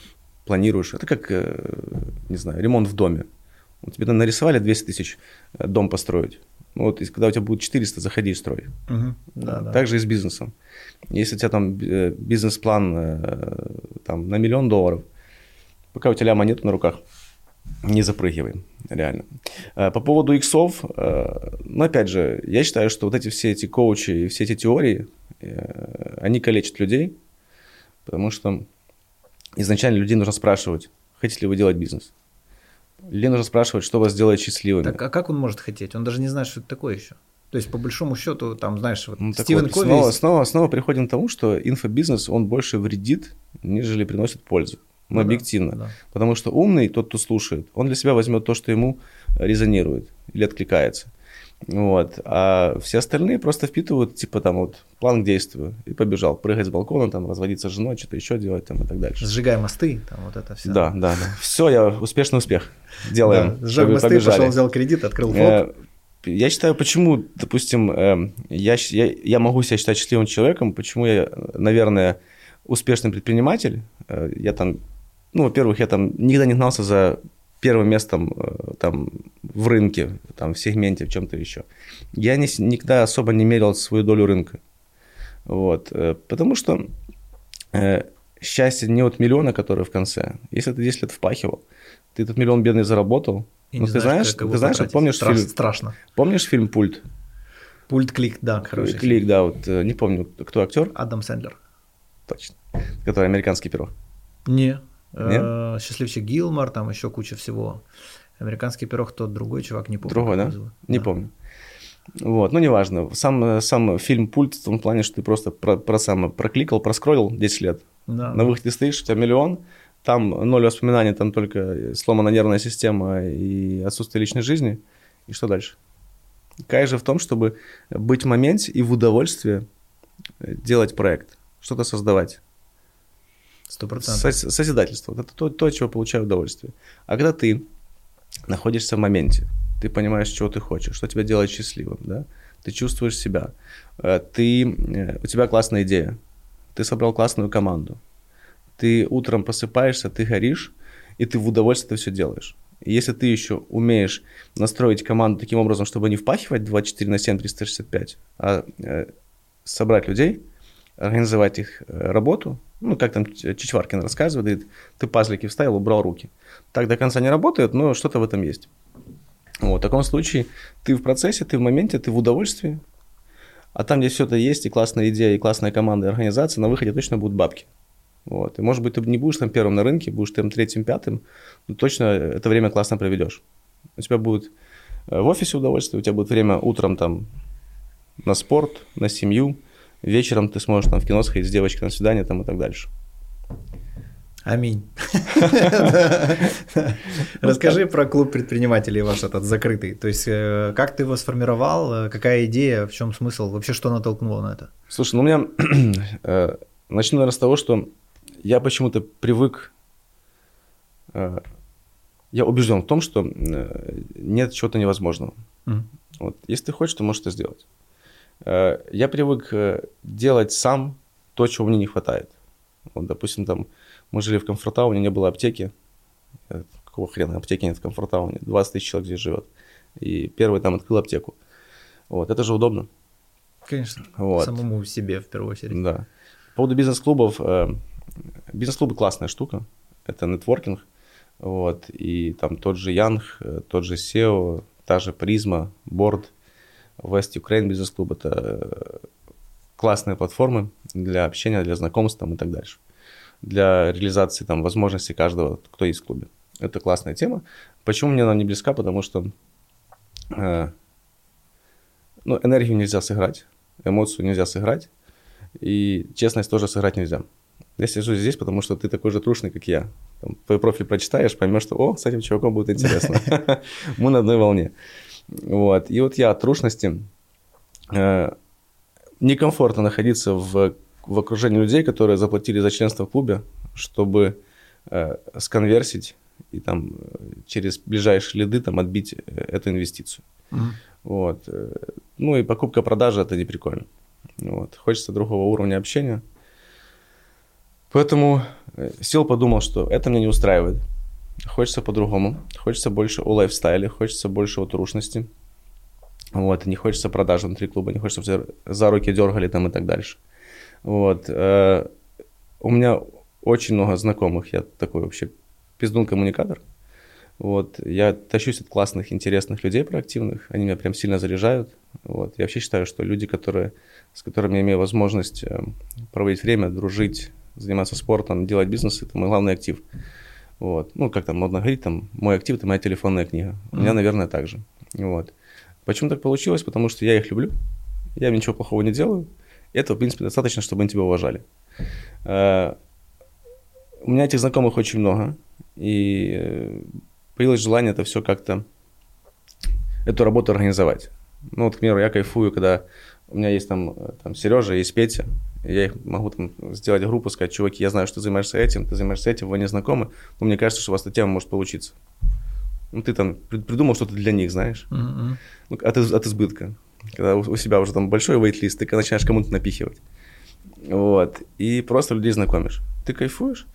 планируешь, это как, э, не знаю, ремонт в доме. Вот тебе там нарисовали 200 тысяч дом построить. Ну вот, и когда у тебя будет 400, заходи и строй. Мгм. Да, да. Так же и с бизнесом. Если у тебя там бизнес-план там, на миллион долларов, пока у тебя нет на руках, не запрыгивай, реально. По поводу иксов, ну, опять же, я считаю, что вот эти все эти коучи и все эти теории, э, они калечат людей, потому что изначально людей нужно спрашивать, хотите ли вы делать бизнес. Людей нужно спрашивать, что вас делает счастливыми. Так, а как он может хотеть? Он даже не знает, что это такое еще. То есть, по большому счету, там, знаешь, вот Ну, Стивен вот, Кови... снова, снова, снова приходим к тому, что инфобизнес, он больше вредит, нежели приносит пользу. Ну, объективно. да. Потому что умный, тот, кто слушает, он для себя возьмет то, что ему резонирует или откликается. Вот. А все остальные просто впитывают, типа там вот план к действию. И побежал прыгать с балкона, там, разводиться с женой, что-то еще делать там и так дальше. Сжигай мосты, там вот это все. Да, да, да. Все, я успешный успех. Делаем. Да, сжег мосты, побежали. пошел, взял кредит, открыл фоп. Э, Я считаю, почему, допустим, э, я, я, я могу себя считать счастливым человеком, почему я, наверное, успешный предприниматель. Э, Я там, ну, во-первых, я там никогда не гнался за первым местом э, там, в рынке, там, в сегменте, в чем-то еще. Я не, никогда особо не мерил свою долю рынка. Вот. э, Потому что э, счастье не от миллиона, который в конце. Если ты 10 лет впахивал, ты этот миллион бедный заработал, И ну, ты знаешь, ты знаешь, потратить. помнишь Страш- фильм, Страшно. помнишь фильм «Пульт»? Пульт клик, да, хороший. фильм. Клик, да, вот, э, не помню, кто актер, Адам Сэндлер. точно, который американский пирог. Не. Э, Счастливчик Гилмор, там еще куча всего. Американский пирог тот другой чувак, не помню. Другой, да? зовут. Не Да. помню. Вот, ну, неважно. Сам, сам фильм «Пульт» в том плане, что ты просто про, про самое прокликал, проскроллил 10 лет. Да. На выходе стоишь, у тебя миллион, там ноль воспоминаний, там только сломана нервная система и отсутствие личной жизни. И что дальше? Кай же в том, чтобы быть в моменте и в удовольствии делать проект, что-то создавать. Сос- Созидательство. Это то, то, от чего получаю удовольствие. А когда ты находишься в моменте, ты понимаешь, чего ты хочешь, что тебя делает счастливым, да? Ты чувствуешь себя, э, ты, э, у тебя классная идея, ты собрал классную команду, ты утром просыпаешься, ты горишь, и ты в удовольствие все делаешь. И если ты еще умеешь настроить команду таким образом, чтобы не впахивать 24 на 7, 365, а э, собрать людей, организовать их работу, ну, как там Чичваркин рассказывает, говорит, ты пазлики вставил, убрал руки. Так до конца не работает, но что-то в этом есть. Вот, в таком случае ты в процессе, ты в моменте, ты в удовольствии, А там, где все это есть, и классная идея, и классная команда, и организация, на выходе точно будут бабки. Вот. И, может быть, ты не будешь там первым на рынке, будешь там третьим, пятым, но точно это время классно проведешь. У тебя будет э, в офисе удовольствие, у тебя будет время утром там на спорт, на семью, вечером ты сможешь там в кино сходить с девочкой на свидание там и так дальше. Аминь. Расскажи про клуб предпринимателей ваш этот закрытый. То есть, э, как ты его сформировал, э, какая идея, в чем смысл, вообще что натолкнуло на это? Слушай, ну у меня... Э, начну, наверное, с того, что я почему-то привык... Я убежден в том, что нет чего-то невозможного. Вот. Если ты хочешь, то можешь это сделать. Я привык делать сам то, чего мне не хватает. Вот, допустим, там мы жили в Комфортауне, не было аптеки. Э, какого хрена аптеки нет в Комфортауне? 20 тысяч человек здесь живет. И первый там открыл аптеку. Вот, это же удобно. Конечно, вот. самому себе в первую очередь. Да. По поводу бизнес-клубов. Э, бизнес-клубы классная штука. Это нетворкинг. Вот, и там тот же Янг, э, тот же SEO, та же Призма, Борд, West Ukraine бизнес-клуб. Это классные платформы для общения, для знакомств там, и так дальше для реализации там, возможностей каждого, кто есть в клубе. Это классная тема. Почему мне она не близка? Потому что э, ну, энергию нельзя сыграть, эмоцию нельзя сыграть, и честность тоже сыграть нельзя. Я сижу здесь, потому что ты такой же трушный, как я. Там, твой профиль прочитаешь, поймешь, что, о, с этим чуваком будет интересно. Мы на одной волне. Вот. И вот я от трушности э, некомфортно находиться в в окружении людей, которые заплатили за членство в клубе, чтобы э, сконверсить и там э, через ближайшие лиды там отбить э, эту инвестицию. Mm-hmm. Вот. Э, ну и покупка-продажа это не прикольно. Вот. Хочется другого уровня общения. Поэтому сел, подумал, что это меня не устраивает. Хочется по-другому. Хочется больше о лайфстайле, хочется больше о трушности. Вот, не хочется продажи внутри клуба, не хочется, чтобы за руки дергали там и так дальше. Вот. Э, у меня очень много знакомых, я такой вообще пиздун-коммуникатор. Вот. Я тащусь от классных, интересных людей проактивных, они меня прям сильно заряжают. Вот. Я вообще считаю, что люди, которые, с которыми я имею возможность э, проводить время, дружить, заниматься спортом, делать бизнес, это мой главный актив. Вот. Ну, как там модно говорить, там, мой актив – это моя телефонная книга. У mm-hmm. меня, наверное, так же. Вот. Почему так получилось? Потому что я их люблю, я им ничего плохого не делаю, этого, в принципе, достаточно, чтобы они тебя уважали. Э, у меня этих знакомых очень много, и э, появилось желание это все как-то, эту работу организовать. Ну, вот, к примеру, я кайфую, когда у меня есть там, э, там Сережа, есть Петя, я их могу там сделать группу, сказать, чуваки, я знаю, что ты занимаешься этим, ты занимаешься этим, вы не знакомы, но мне кажется, что у вас эта тема может получиться. Ну, ты там придумал что-то для них, знаешь, mm-hmm. ну, от, от избытка когда у себя уже там большой вейт-лист, ты начинаешь кому-то напихивать. Вот. И просто людей знакомишь. Ты кайфуешь.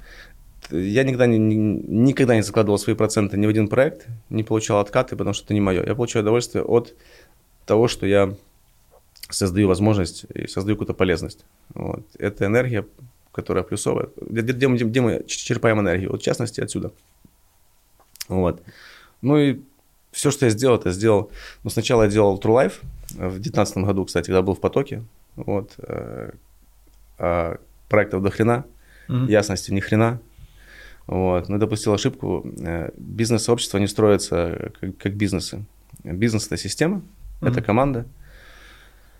Я никогда не, никогда не закладывал свои проценты ни в один проект, не получал откаты, потому что это не мое. Я получаю удовольствие от того, что я создаю возможность и создаю какую-то полезность. Вот. Это энергия, которая плюсовая. Где, где, мы, где мы черпаем энергию? Вот в частности отсюда. Вот. Ну и все, что я сделал, это сделал. Ну, сначала я делал True Life, в 2019 году, кстати, когда был в потоке. Вот. Э, а проектов до хрена, mm-hmm. ясности ни хрена. Вот. Но допустил ошибку. Э, бизнес-сообщества не строятся как, как бизнесы. Бизнес – это система, mm-hmm. это команда.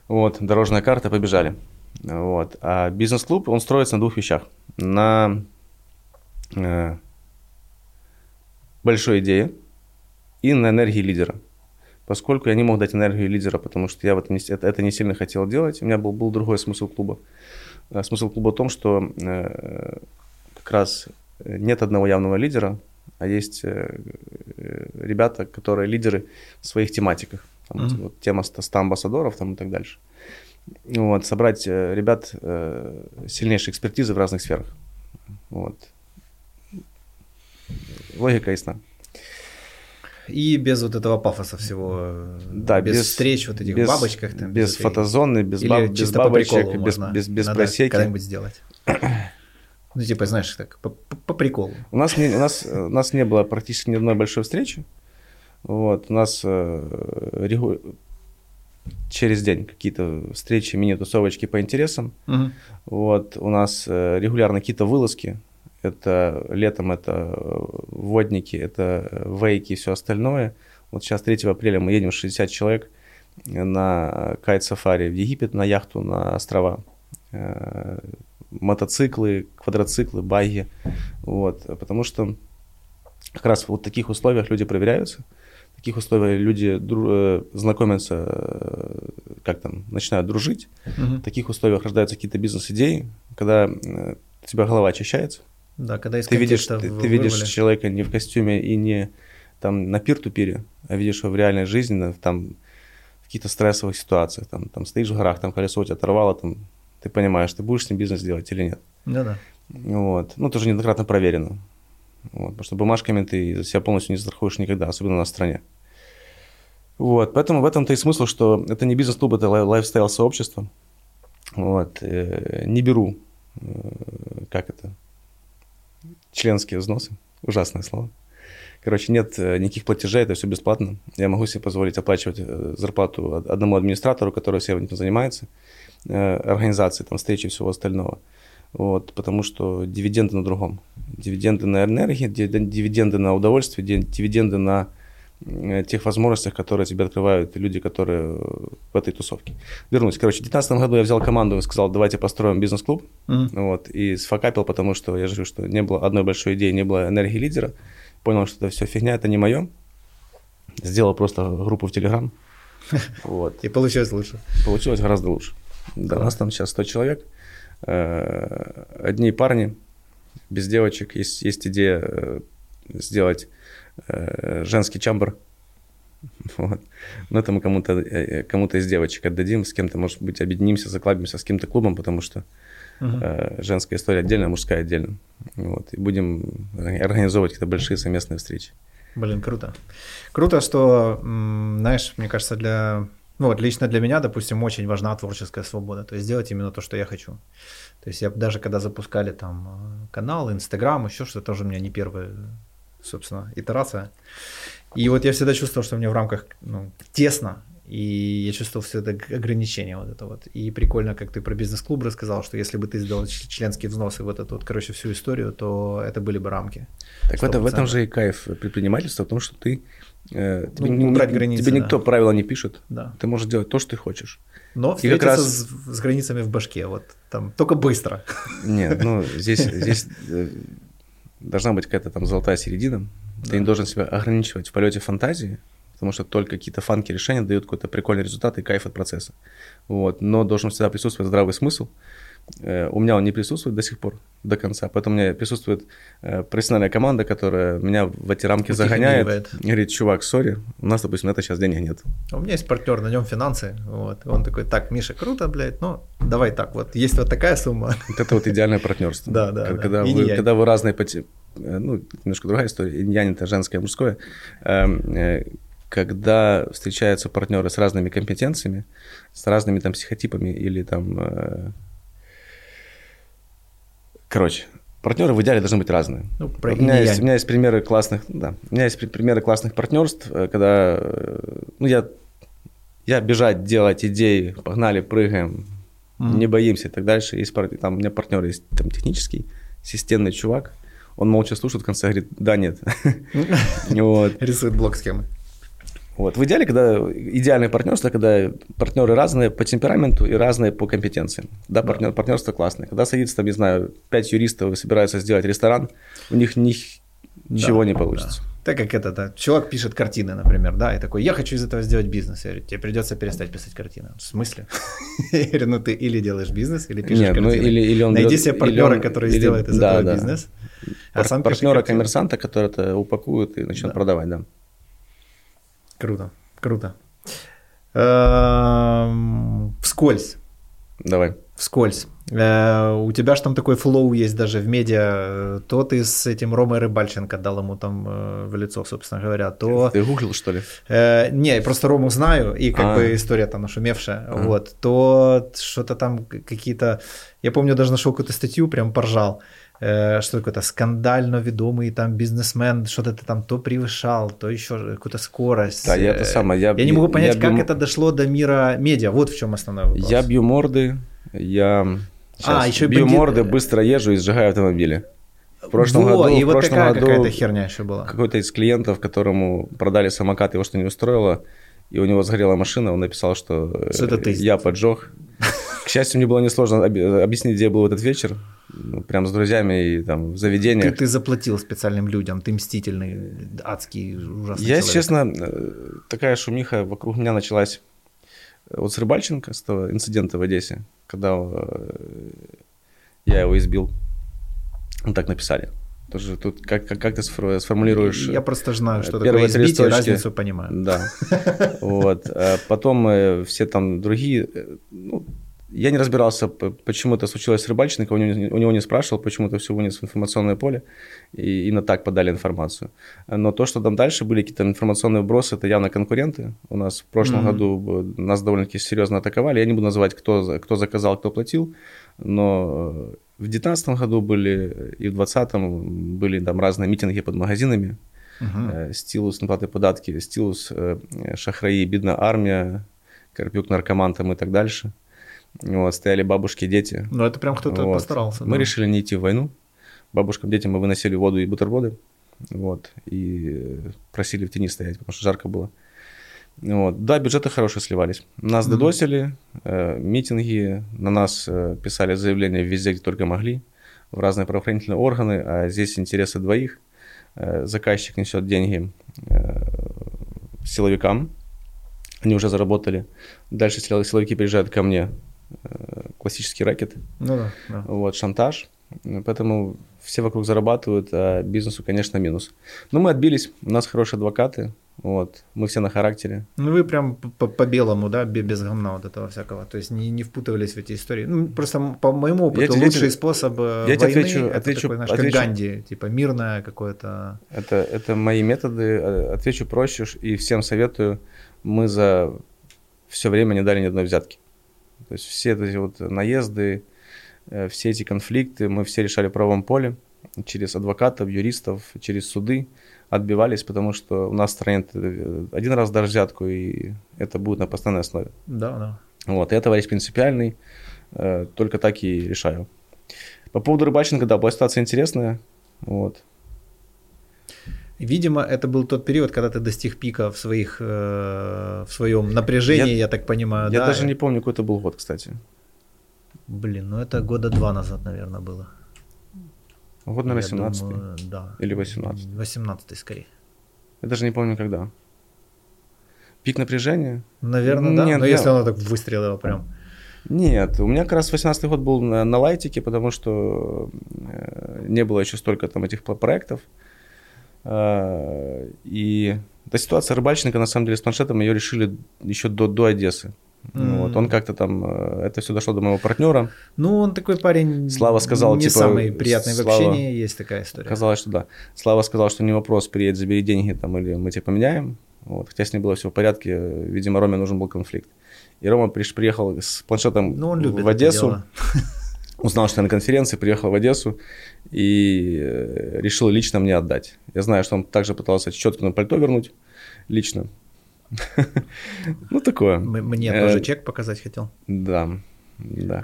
Вот, дорожная карта, побежали. Вот. А бизнес-клуб, он строится на двух вещах. На э, большой идее и на энергии лидера поскольку я не мог дать энергию лидера, потому что я в этом не, это, это не сильно хотел делать. У меня был, был другой смысл клуба. Э, смысл клуба в том, что э, как раз нет одного явного лидера, а есть э, ребята, которые лидеры в своих тематиках. Там, mm-hmm. вот, тема 100 амбассадоров там, и так дальше. Вот, собрать э, ребят э, сильнейшей экспертизы в разных сферах. Вот. Логика ясна. И без вот этого пафоса всего. Да, без, без встреч вот этих без, бабочках. Там, без, без фотозоны, без, баб, без бабочек, без, без, без Надо просеки. когда-нибудь сделать. Ну, типа, знаешь, так, по, по, по приколу. У нас, не, у, нас, у нас не было практически ни одной большой встречи. Вот, у нас э, регу... через день какие-то встречи, мини-тусовочки по интересам. Мгм. Вот, у нас э, регулярно какие-то вылазки. Это летом это э, водники, это вейки и все остальное. Вот сейчас 3 апреля мы едем 60 человек на кайт-сафари в Египет, на яхту на острова. Мотоциклы, квадроциклы, байги. Вот, потому что как раз вот в таких условиях люди проверяются. Таких условиях люди дру- э, знакомятся, э, как там, начинают дружить. Мгм. В таких условиях рождаются какие-то бизнес-идеи, когда э, у тебя голова очищается. Да, когда из Ты видишь, ты, ты видишь человека не в костюме и не там на пир-ту-пире, а видишь его в реальной жизни, там в каких-то стрессовых ситуациях. Там, там стоишь в горах, там колесо у тебя оторвало, там, ты понимаешь, ты будешь с ним бизнес делать или нет. Да-да. Вот. Ну, тоже неоднократно проверено. Вот. Потому что бумажками ты себя полностью не застрахуешь никогда, особенно на стране. Вот. Поэтому в этом-то и смысл, что это не бизнес-клуб, это лай- лайфстайл-сообщество. Вот. Э, Не беру, э, как это, членские взносы. Ужасное слово. Короче, нет э, никаких платежей, это все бесплатно. Я могу себе позволить оплачивать зарплату од- одному администратору, который всем этим занимается, организации, там, встречи и всего остального. Вот, потому что дивиденды на другом. Дивиденды на энергии, ди- дивиденды на удовольствие, ди- дивиденды на э, тех возможностях, которые тебе открывают люди, которые э, в этой тусовке. Вернусь. Короче, в 2019 году я взял команду и сказал, давайте построим бизнес-клуб. Мгм. Вот, и сфакапил, потому что я же что не было одной большой идеи, не было энергии лидера. Понял, что это все фигня, это не мое. Сделал просто группу в Телеграм. Вот. И получилось лучше. Получилось гораздо лучше. Да, у нас там сейчас 100 человек. Э, Одни парни, без девочек. Есть, есть идея э, сделать э, женский чамбр. Вот. Но это мы кому-то, кому-то из девочек отдадим, с кем-то, может быть, объединимся, заклабимся с каким-то клубом, потому что э, женская история отдельно, мужская отдельно. Вот. И будем организовывать какие-то большие совместные встречи. Блин, круто. Круто, что, знаешь, мне кажется, для... Ну вот лично для меня, допустим, очень важна творческая свобода. То есть делать именно то, что я хочу. То есть я даже когда запускали там э, канал, Инстаграм, еще что-то, тоже у меня не первая, собственно, итерация. И вот я всегда чувствовал, что мне в рамках ну, тесно, и я чувствовал все это ограничение вот это вот. И прикольно, как ты про бизнес-клуб рассказал, что если бы ты сделал членские взносы в вот эту вот, короче, всю историю, то это были бы рамки. Так в, этом, в этом 100%. же и кайф предпринимательства, в том, что ты... э, тебе, Ну, убрать ни- границы, тебе да. никто правила не пишет. Да. Ты можешь делать то, что ты хочешь. Но И как встретиться раз- с, с границами в башке, вот там только быстро. Нет, ну здесь, здесь э, должна быть какая-то там золотая середина. Ты не должен себя ограничивать в полете фантазии, потому что только какие-то фанки решения дают какой-то прикольный результат и кайф от процесса. Вот. Но должен всегда присутствовать здравый смысл. Э, У меня он не присутствует до сих пор, до конца. Поэтому у меня присутствует э, профессиональная команда, которая меня в эти рамки загоняет. Утихомиривает. Говорит, чувак, сори, у нас, допустим, на это сейчас денег нет. А У меня есть партнер, на нем финансы. Вот. Он такой, так, Миша, круто, блядь, ну давай так, вот есть вот такая сумма. Вот это вот идеальное партнерство. Да, да, да. Когда, Инь вы, когда вы разные по э, ну, немножко другая история. Инь-янь это женское и мужское. Эм, Когда встречаются партнеры с разными компетенциями, с разными там психотипами или там... Короче, партнеры в идеале должны быть разные. Ну, про Вот у, меня есть, у меня есть примеры классных, да, у меня есть при- примеры классных партнерств, э, когда, э, ну, я, я бежать, делать идеи, погнали, прыгаем, Мгм. не боимся и так дальше. Есть, там у меня партнер есть там технический, системный чувак, он молча слушает, в конце говорит, да, нет. Рисует блок схемы. Вот. В идеале, когда идеальное партнерство, когда партнеры разные по темпераменту и разные по компетенциям. Да, партнер, партнерство классное. Когда садится, там, не знаю, пять юристов и собираются сделать ресторан, у них ни- ничего Да, не получится. да. Так как это, да, человек пишет картины, например, да, и такой, я хочу из этого сделать бизнес. Я говорю, тебе придется перестать писать картины. В смысле? Я говорю, ну ты или делаешь бизнес, или пишешь Нет, ну картины. или, или он Найди берет- себе партнера, он- который или- сделает из да, этого да. бизнес. А Пар- сам пишет партнера картины. коммерсанта, который это упакует и начнет Да. продавать, да. Круто, круто. Эм, Вскользь. Давай. вскользь. Э, у тебя же там такой флоу есть даже в медиа. То ты с этим Ромой Рыбальченко дал ему там э, в лицо, собственно говоря, то... Ты гуглил, что ли? Э, не, просто Рому знаю, и как А. бы история там нашумевшая. Вот, то что-то там какие-то... Я помню, даже нашел какую-то статью, прям поржал. Э, что какой-то скандально ведомый там бизнесмен, что-то ты там то превышал, то еще какую-то скорость. Да, я это Э, самое, я- я не могу понять, я как бью- это дошло до мира медиа. Вот в чем основной вопрос. Я бью морды, я А, еще бью бандит- морды, быстро езжу и сжигаю автомобили. В прошлом Во, году, и в вот прошлом такая году какая-то херня еще была. какой-то из клиентов, которому продали самокат, его что не устроило, и у него сгорела машина, он написал, что, э, Что это ты я поджег. К счастью, мне было несложно объяснить, где я был в этот вечер, прям с друзьями и там в Ты, заведениях. ты заплатил специальным людям, ты мстительный, адский, ужасный Я, человек. честно, э, такая шумиха вокруг меня началась э, вот с Рыбальченко, с того инцидента в Одессе, когда э, я его избил. Ну, так написали. Тоже тут как, как, как ты сфор- сформулируешь? Я просто знаю, что такое три избитие, строчки? разницу понимаю. Да. Вот. А Потом все там другие... ну, я не разбирался, п- почему это случилось с Рыбальченко, у него, у него не спрашивал, почему это все вынес в информационное поле, и именно так подали информацию. Но то, что там дальше были какие-то информационные вбросы, это явно конкуренты. У нас в прошлом Мгм. году э, нас довольно-таки серьезно атаковали. Я не буду называть, кто, за- кто заказал, кто платил, но э, в 2019 году были и в 2020 были там разные митинги под магазинами, Мгм. Е, Стілус неплати податки, Стілус е, шахраї, бідна армія, Карпюк наркоман там и так дальше. Вот, стояли бабушки, дети. Ну, это прям кто-то Вот. постарался. Мы да. решили не идти в войну. Бабушкам, детям мы выносили воду и бутерброды. Вот, и просили в тени стоять, потому что жарко было. Вот. Да, бюджеты хорошие сливались. Нас Мгм. додосили, э, митинги, на нас э, писали заявления везде, где только могли, в разные правоохранительные органы, а здесь интересы двоих. Э, заказчик несет деньги э, силовикам, они уже заработали. Дальше силов- силовики приезжают ко мне, классический рэкет, Ну да, да. вот, шантаж. Поэтому все вокруг зарабатывают, а бизнесу, конечно, минус. Но мы отбились, у нас хорошие адвокаты, вот, мы все на характере. Ну, вы прям по- по-белому, да, бе- без говна вот этого всякого. То есть не, не впутывались в эти истории. Ну, просто по моему опыту Я тебе- лучший тебе- способ э, я тебе войны отвечу- это отвечу- такой, знаешь, отвечу. как Ганди, типа мирное какое-то. Это, это мои методы, э, отвечу проще и всем советую. Мы за все время не дали ни одной взятки. То есть все эти вот наезды, э, все эти конфликты мы все решали в правом поле через адвокатов, юристов, через суды отбивались, потому что у нас в стране э, один раз дашь взятку, и это будет на постоянной основе. Да, да. Вот, я товарищ принципиальный, э, только так и решаю. По поводу Рыбаченко, да, была ситуация интересная. Вот. Видимо, это был тот период, когда ты достиг пика в своих, э, в своем напряжении, я, Я- так понимаю, Я да? даже не помню, какой это был год, кстати. Блин, ну это года два назад, наверное, было. Год, Я 17 думаю, да. Или 18. 18 скорее. Я даже не помню, когда. Пик напряжения? Наверное, да. Нет, Но я- если оно так выстрелило прям. Нет, у меня как раз 18 год был на, на лайтике, потому что э, не было еще столько там этих проектов. И эта ситуация Рыбальченко, на самом деле, с планшетом ее решили еще до, до Одессы. М. Вот, он как-то там, э, это все дошло до моего партнера. Ну, он такой парень. Слава сказал, не типа, самый приятный в Слава- общении, есть такая история. Казалось, что да. Слава сказал, что не вопрос, приедь, забери деньги, там, или мы тебе поменяем. Вот, хотя с ним было все в порядке, видимо, Роме нужен был конфликт. И Рома приехал с планшетом Ну, он любит в Одессу, узнал, что я на конференции, приехал в Одессу и э, решил лично мне отдать. Я знаю, что он также пытался Чечеткину пальто вернуть лично. Ну, такое. Мне Э, тоже чек показать хотел. Да, да.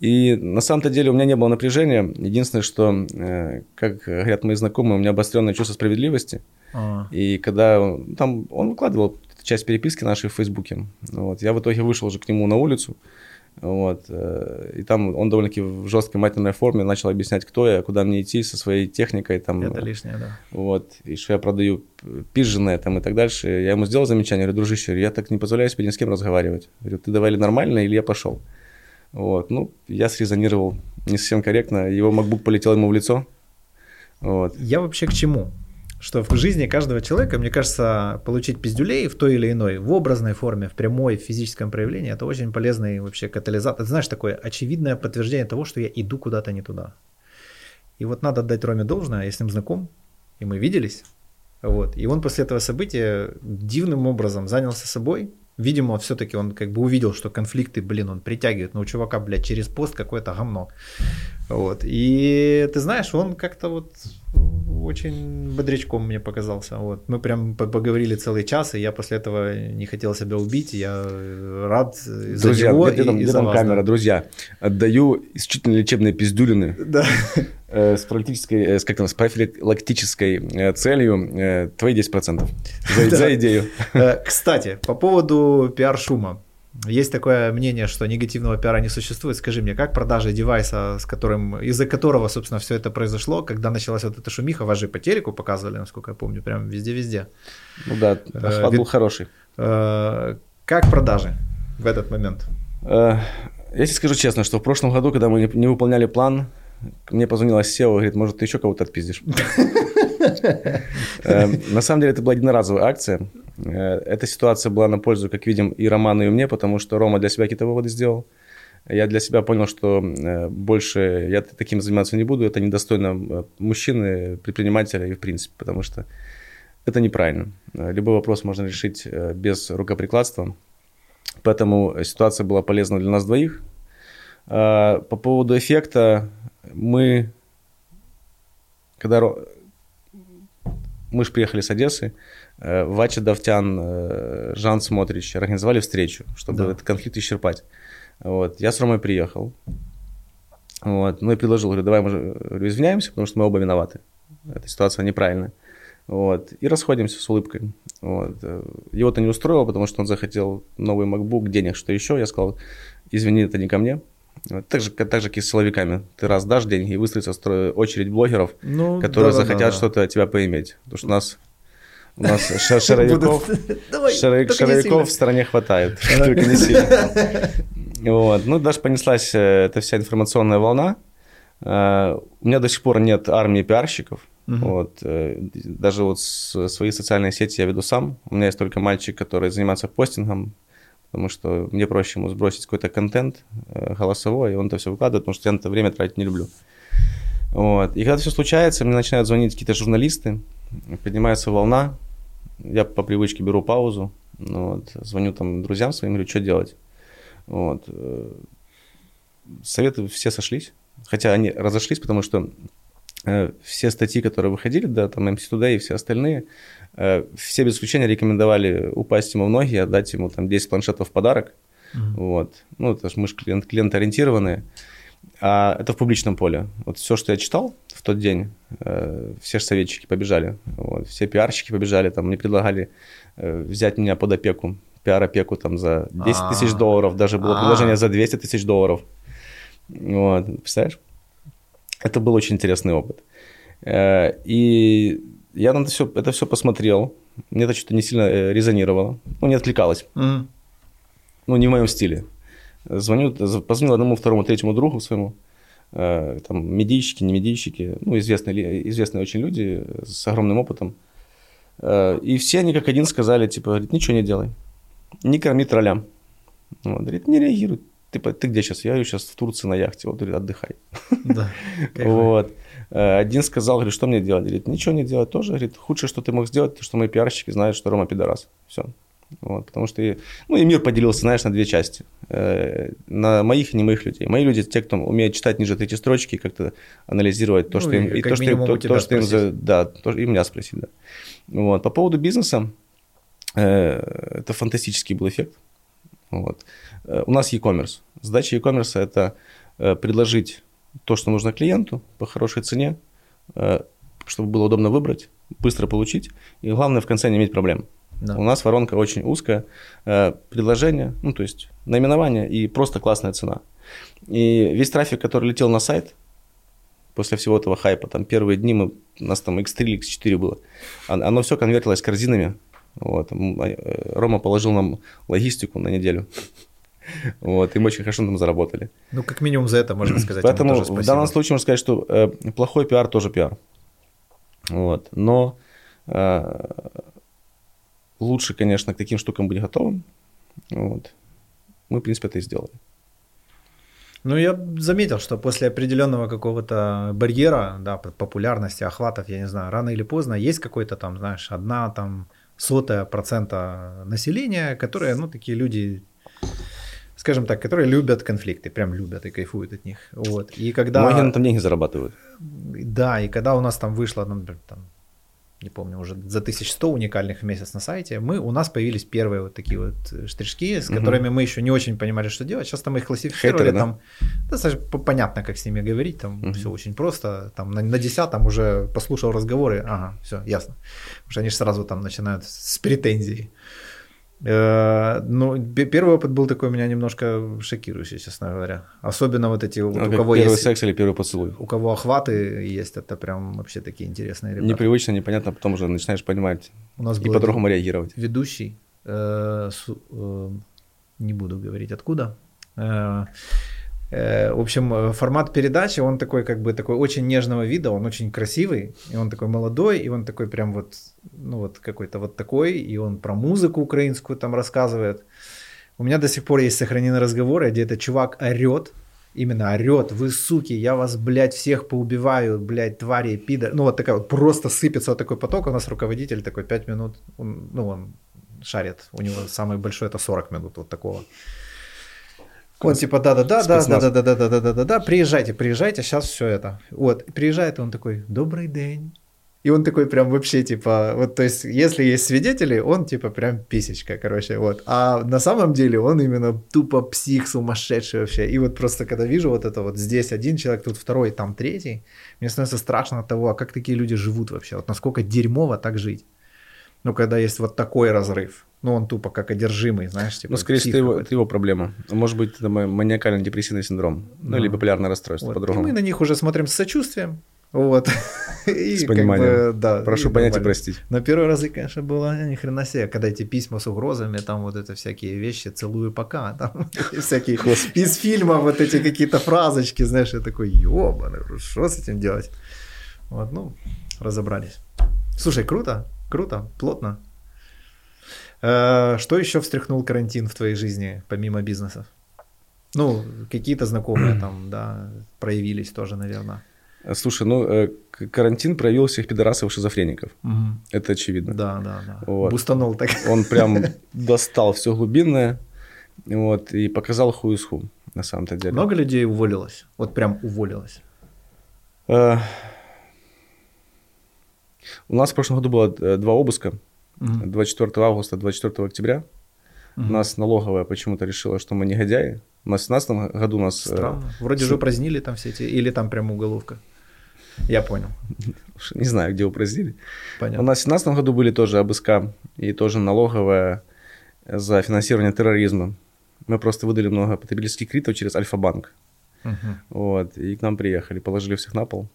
И на самом-то деле у меня не было напряжения. Единственное, что, э, как говорят мои знакомые, у меня обостренное чувство справедливости. А, И когда он, там он выкладывал часть переписки нашей в Фейсбуке, вот, я в итоге вышел уже к нему на улицу, вот, э, и там он довольно-таки в жесткой матерной форме начал объяснять, кто я, куда мне идти со своей техникой, там, Это лишнее, да. вот, и что я продаю пиженное там и так дальше. Я ему сделал замечание, говорю, дружище, я так не позволяю себе ни с кем разговаривать. Говорю, ты давай или нормально, или я пошел. Вот, ну, я срезонировал не совсем корректно, его MacBook полетел ему в лицо. Вот. Я вообще к чему? Что в жизни каждого человека, мне кажется, получить пиздюлей в той или иной, в образной форме, в прямой, в физическом проявлении, это очень полезный вообще катализатор. Ты знаешь, такое очевидное подтверждение того, что я иду куда-то не туда. И вот надо отдать Роме должное, я с ним знаком, и мы виделись. Вот. И он после этого события дивным образом занялся собой, Видимо, все-таки он как бы увидел, что конфликты, блин, он притягивает. Но у чувака, блядь, через пост какое-то говно. Вот. И ты знаешь, он как-то вот очень бодрячком мне показался. Вот. Мы прям поговорили целый час, и я после этого не хотел себя убить. Я рад за Друзья, него где, где, и, где там камера? Да. Друзья, отдаю исключительно лечебные пиздюлины. Да. Э, с профилактической, э, как там, с профилактической э, целью твои 10% за, за идею. Кстати, по поводу пиар-шума. Есть такое мнение, что негативного пиара не существует. Скажи мне, как продажа девайса, с которым, из-за которого, собственно, все это произошло, когда началась вот эта шумиха, вас же по телеку показывали, насколько я помню, прям везде-везде. Ну да, охват был хороший. Как продажи в этот момент? Я тебе скажу честно, что в прошлом году, когда мы не выполняли план, мне позвонила SEO, говорит, может, ты еще кого-то отпиздишь. Эм, на самом деле, это была единоразовая акция. Э, эта ситуация была на пользу, как видим, и Роману, и мне, потому что Рома для себя какие-то выводы сделал. Я для себя понял, что э, больше я таким заниматься не буду. Это недостойно э, мужчины, предпринимателя и в принципе, потому что это неправильно. Любой вопрос можно решить без рукоприкладства. Поэтому ситуация была полезна для нас двоих. По поводу эффекта, мы, когда мы же приехали с Одессы, э, Вача Давтян, э, Жан Смотрич организовали встречу, чтобы да. этот конфликт исчерпать. Вот. Я с Ромой приехал. Вот. Ну и предложил, говорю, давай мы говорю, извиняемся, потому что мы оба виноваты. Эта ситуация неправильная. Вот. И расходимся с улыбкой. Вот. Его это не устроило, потому что он захотел новый MacBook, денег, что еще. Я сказал, извини, это не ко мне. Так же, так же, как и с силовиками. Ты раз дашь деньги, и выстроится очередь блогеров, ну, которые да, захотят да, да. что-то от тебя поиметь. Потому что у нас у нас шаровиков, шаровиков в стране хватает, только не сильно. Вот. Ну, даже понеслась э, эта вся информационная волна. Э, у меня до сих пор нет армии пиарщиков. Угу. Вот. Э, даже вот свои социальные сети я веду сам. У меня есть только мальчик, который занимается постингом, потому что мне проще ему сбросить какой-то контент э, голосовой, и он это все выкладывает, потому что я на это время тратить не люблю. Вот. И когда все случается, мне начинают звонить какие-то журналисты, поднимается волна, я по привычке беру паузу, ну вот, звоню там друзьям своим, говорю, что делать. Вот. Э, советы все сошлись, хотя они разошлись, потому что э, все статьи, которые выходили, да, там MC Today и все остальные, все без исключения рекомендовали упасть ему в ноги, отдать ему там 10 планшетов в подарок. Mm-hmm. Вот. Ну, это же мы же клиент, клиент-ориентированные. А это в публичном поле. Вот все, что я читал в тот день, э, все же советчики побежали, вот, все пиарщики побежали, там мне предлагали э, взять меня под опеку, пиар-опеку там за 10 тысяч а. долларов, даже было предложение за 200 тысяч долларов. Вот, представляешь? Это был очень интересный опыт. И я на это все, это все посмотрел. Мне это что-то не сильно э, резонировало. Ну, не откликалось. Mm. Ну, не в моем стиле. Звоню, позвонил одному, второму, третьему другу своему. Э, там медийщики, не медийщики. Ну, известные, известные очень люди с огромным опытом. Э, и все они как один сказали, типа, говорит, ничего не делай. Не корми троллям. Вот, говорит, не реагируй. Ты, ты где сейчас? Я сейчас в Турции на яхте. Вот, говорит, отдыхай. Да, вот. Э, один сказал, говорит, что мне делать? Говорит, ничего не делать тоже. Говорит, худшее, что ты мог сделать, то, что мои пиарщики знают, что Рома пидорас. Все. Вот, потому что и, ну, и мир поделился, знаешь, на две части. Э, на моих и не моих людей. Мои люди, те, кто умеет читать ниже третьей строчки, как-то анализировать то, ну, что им, и то, что им, то, то, что им, за, да, то, и меня спросить, да. Вот. По поводу бизнеса, э, это фантастический был эффект. Вот. Э, у нас e-commerce. Задача e-commerce – это э, предложить то, что нужно клиенту по хорошей цене, э, чтобы было удобно выбрать, быстро получить, и главное в конце не иметь проблем. Да. У нас воронка очень узкая, э, предложение, ну то есть наименование и просто классная цена. И весь трафик, который летел на сайт, после всего этого хайпа, там первые дни мы, у нас там X3 или X4 было, оно все конвертилось корзинами. Вот. Э, Рома положил нам логистику на неделю. Вот, и мы очень хорошо там заработали. Ну, как минимум за это можно сказать. Поэтому в данном случае можно сказать, что э, плохой пиар тоже пиар. Вот. Но Э, лучше, конечно, к таким штукам быть готовым. Вот. Мы, в принципе, это и сделали. Ну, я заметил, что после определенного какого-то барьера, да, популярности, охватов, я не знаю, рано или поздно есть какой-то там, знаешь, одна там сотая процента населения, которые, ну, такие люди, скажем так, которые любят конфликты, прям любят и кайфуют от них. Вот. И когда... Многие на этом деньги зарабатывают. Да, и когда у нас там вышло, ну, например, там, не помню, уже за 1100 уникальных в месяц на сайте, мы, у нас появились первые вот такие вот штришки, с которыми мы еще не очень понимали, что делать. Сейчас там их классифицировали, Хейтеры, да? там достаточно понятно, как с ними говорить, там Мгм. все очень просто, там на, на десятом уже послушал разговоры, ага, все, ясно. Потому что они же сразу там начинают с претензий. Э, Ну, пе- первый опыт был такой у меня немножко шокирующий, честно говоря. Особенно вот эти, вот Ну, у кого первый есть, секс или первый поцелуй. у кого охваты есть, это прям вообще такие интересные ребята. Непривычно, непонятно, потом уже начинаешь понимать У нас и по-другому реагировать. ведущий, э, су- э, не буду говорить откуда. Э, в общем, э, формат передачи, он такой как бы такой очень нежного вида, он очень красивый, и он такой молодой, и он такой прям вот, ну вот какой-то вот такой, и он про музыку украинскую там рассказывает. У меня до сих пор есть сохранены разговоры, где этот чувак орет, именно орет, вы суки, я вас, блядь, всех поубиваю, блядь, твари, пидор. Ну вот такая вот, просто сыпется вот такой поток, у нас руководитель такой 5 минут, он, ну он шарит, у него самый большой это 40 минут вот такого. Он типа да-да-да, Спецназ. да-да-да-да-да-да-да, приезжайте, приезжайте, сейчас все это. Вот, приезжает, он такой, добрый день. И он такой прям вообще типа, вот то есть, если есть свидетели, он типа прям писечка, короче, вот. А на самом деле он именно тупо псих сумасшедший вообще. И вот просто когда вижу вот это вот здесь один человек, тут второй, там третий, мне становится страшно от того, а как такие люди живут вообще, вот насколько дерьмово так жить. Ну, когда есть вот такой разрыв. Ну, он тупо как одержимый, знаешь, типа Ну, скорее всего, это его, это его проблема. Может быть, это ма- маниакально-депрессивный синдром. Ну, Ну. или биполярное расстройство, Вот. И по-другому. мы на них уже смотрим с сочувствием. Вот. И С как пониманием. бы, да, Прошу и понять и простить. Но первый раз, конечно, было ни хрена себе, когда эти письма с угрозами, там вот это всякие вещи, целую пока, там и всякие из фильма вот эти какие-то фразочки, знаешь, я такой, ёбаный, что с этим делать? Вот, ну, разобрались. Слушай, круто, круто, плотно. Э, Что еще встряхнул карантин в твоей жизни, помимо бизнесов? Ну, какие-то знакомые там, да, проявились тоже, наверное. А, Слушай, ну, э, карантин проявил всех пидорасов и шизофреников. Это очевидно. Да, да, да. Вот. Бустанул так. Он прям достал все глубинное вот, и показал ху из ху, на самом-то деле. Много людей уволилось? Вот прям уволилось. Э, У нас в прошлом году было э, два обыска. Мгм. 24 августа, 24 октября. У Мгм. нас налоговая почему-то решила, что мы негодяи. У нас в 17 году у нас... э, Странно. Вроде с- же упразднили там все эти, или там прям уголовка. Я понял. Не знаю, где упразднили. У Понятно. нас в 2017 году были тоже обыска и тоже налоговая за финансирование терроризма. Мы просто выдали много потребительских кредитов через Альфа-банк. Мгм. Вот, и к нам приехали, положили всех на пол.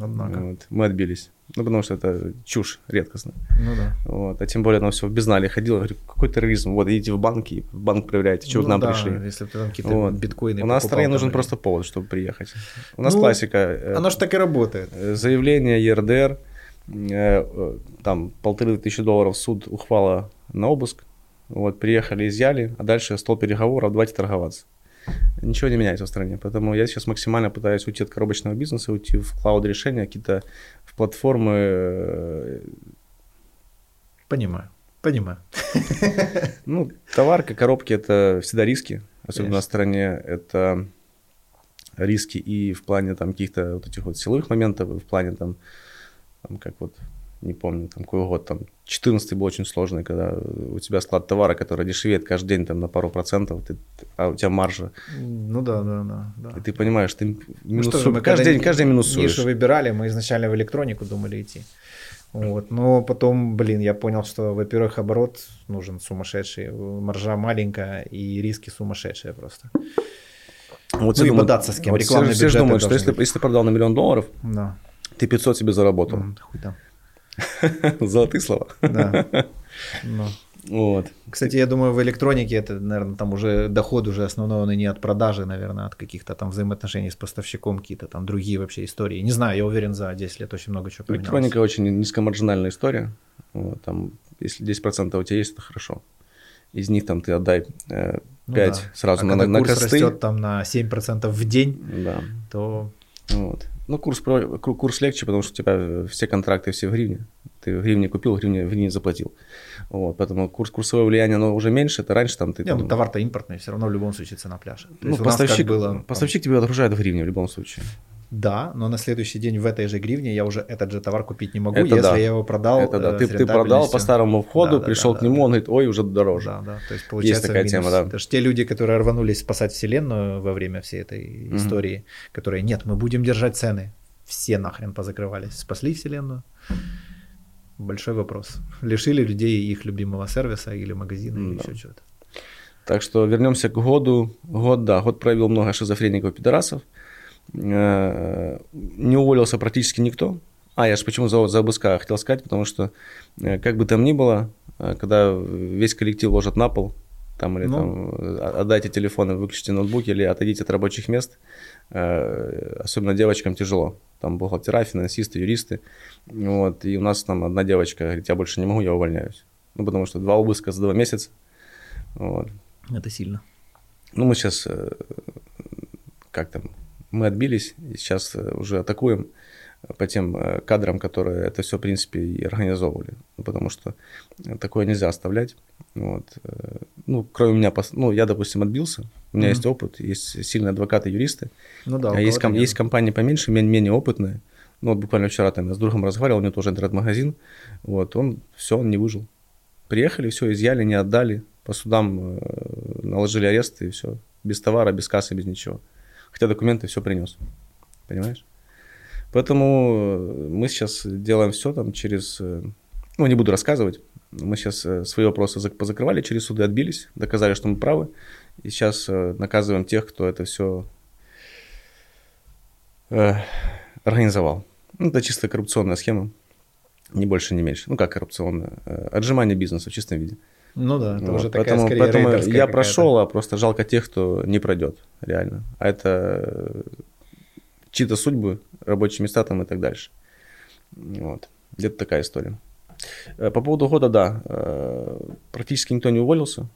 Однако. Вот, мы отбились. Ну, потому что это чушь редкостная. Ну да. Вот, а тем более оно все в безнале ходило. Говорю, какой терроризм? Вот, идите в банк и в банк проверяйте, вы Ну к нам да, пришли. Если ты там какие-то Вот. биткоины У нас стране нужен или- просто повод, чтобы приехать. У нас Ну, классика. э, Оно ж так и работает. э, Заявление ЕРДР, э, там полторы тысячи долларов суд, ухвала на обыск. Вот, приехали, изъяли, а дальше стол переговоров, давайте торговаться. Ничего не меняется в стране, поэтому я сейчас максимально пытаюсь уйти от коробочного бизнеса, уйти в клауд-решения, какие-то в платформы. э, Понимаю. Понимаю. Ну, товарка, коробки – это всегда риски, особенно Конечно. на стороне. Это риски и в плане там каких-то вот этих вот силовых моментов, и в плане там, там как вот, не помню, там какой год, там 14 был очень сложный, когда у тебя склад товара, который дешевеет каждый день там на пару процентов, ты- а у тебя маржа, Ну да, да, да. да. и ты понимаешь, ты Ну минусу- что же, мы каждый день, каждый день минусуешь. Нишу выбирали, мы изначально в электронику думали идти. Вот. Но потом, блин, я понял, что, во-первых, оборот нужен сумасшедший, маржа маленькая и риски сумасшедшие просто. Вот Ну все и думают- бодаться с кем, вот все- рекламные все же думают, что если, если ты продал на миллион долларов, Да. ты 500 себе заработал. М, Хуй там. Золотые слова. Да. Ну. Вот. Кстати, я думаю, в электронике это, наверное, там уже доход уже основной, он и не от продажи, наверное, от каких-то там взаимоотношений с поставщиком, какие-то там другие вообще истории. Не знаю, я уверен, за 10 лет очень много чего поменялось. Электроника очень низкомаржинальная история. Вот, там, если 10% у тебя есть, это хорошо. Из них там ты отдай э, 5 Ну да. сразу а на, когда на курс косты. растет там на 7% в день, Да. то Вот. Ну, курс, курс легче, потому что у тебя все контракты все в гривне. Ты в гривне купил, в гривне, в гривне заплатил. Вот, поэтому курс, курсовое влияние, оно уже меньше. Это раньше там ты... не, там- ну, товар-то импортный, все равно в любом случае цена пляжа. То ну, нас как поставщик, было, поставщик тебе отгружает в гривне в любом случае. Да, но на следующий день в этой же гривне я уже этот же товар купить не могу, Это если да. я его продал. Это да. э, Ты, ты продал по старому входу, Да, да, пришел да, к нему, да. он говорит, ой, уже дороже. Да, да. То есть получается такая минус. тема, да. Это ж те люди, которые рванулись спасать вселенную во время всей этой Мгм. истории, которые нет, мы будем держать цены. Все нахрен позакрывались. Спасли вселенную? Большой вопрос. Лишили людей их любимого сервиса или магазина или Да. еще чего-то. Так что вернемся к году. Год, да, год проявил много шизофреников, пидорасов. Э, Не уволился практически никто. А, я же почему за, за ОБСК хотел сказать, потому что, э, как бы там ни было, э, когда весь коллектив ложат на пол, там, или Ну. там, э, отдайте телефоны, выключите ноутбуки или отойдите от рабочих мест, э, особенно девочкам тяжело. Там бухгалтера, финансисты, юристы. Вот, и у нас там одна девочка говорит, я больше не могу, я увольняюсь. Ну, потому что два обыска за два месяца. Вот. Это сильно. Ну, мы сейчас, как там, мы отбились, и сейчас э, уже атакуем по тем э, кадрам, которые это все, в принципе, и организовывали. Ну, потому что э, такое нельзя оставлять. Вот. э, Ну, кроме меня, ну, я, допустим, отбился, у меня Мгм. есть опыт, есть сильные адвокаты, юристы, Ну да, а есть, ком- есть компании поменьше, мен- менее опытные. Ну, вот буквально вчера там я с другом разговаривал, у него тоже интернет-магазин, вот, он, все, он не выжил. Приехали, все, изъяли, не отдали, по судам э, наложили арест, и все, без товара, без кассы, без ничего. Хотя документы все принес, понимаешь? Поэтому э, мы сейчас делаем все там через, э, ну, не буду рассказывать, мы сейчас свои вопросы зак- позакрывали через суды, отбились, доказали, что мы правы, и сейчас э, наказываем тех, кто это все э, организовал. Ну, это чисто коррупционная схема, ни больше, ни меньше. Ну, как коррупционная? Э, Отжимание бизнеса в чистом виде. Ну да, это Вот, уже такая поэтому скорее поэтому я прошел, а просто жалко тех, кто не пройдет, реально. А это э, чьи-то судьбы, рабочие места там и так дальше. Вот. Где-то такая история. Э, По поводу года, да, э, практически никто не уволился.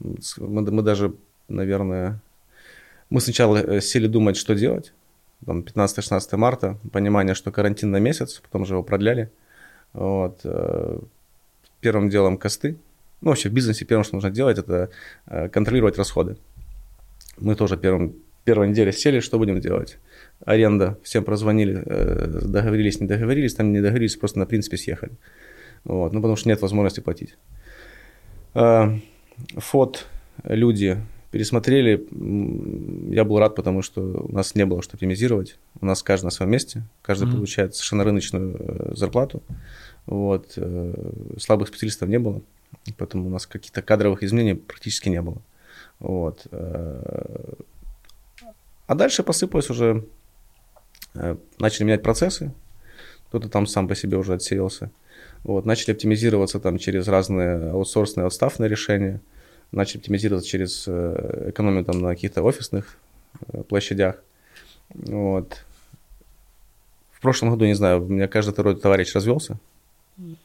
Мы, мы даже, наверное, мы сначала сели думать, что делать. Там 15-16 марта, понимание, что карантин на месяц, потом же его продляли. Вот. Первым делом косты. Ну, вообще в бизнесе первым, что нужно делать, это э, контролировать расходы. Мы тоже первым, первой неделе сели, что будем делать? Аренда, всем прозвонили, э, договорились, не договорились, там не договорились, просто на принципе съехали. Вот, ну, потому что нет возможности платить. Э, Фот люди пересмотрели. Я был рад, потому что у нас не было что оптимизировать. У нас каждый на своем месте. Каждый Мгм. получает совершенно рыночную зарплату. Вот. Слабых специалистов не было. Поэтому у нас каких-то кадровых изменений практически не было. Вот. э. А дальше посыпалось уже. э, Начали менять процессы. Кто-то там сам по себе уже отсеялся. Вот, начали оптимизироваться там через разные аутсорсные, отставные решения. Начали оптимизироваться через э, экономию там на каких-то офисных площадях. Вот. В прошлом году, не знаю, у меня каждый второй товарищ развелся.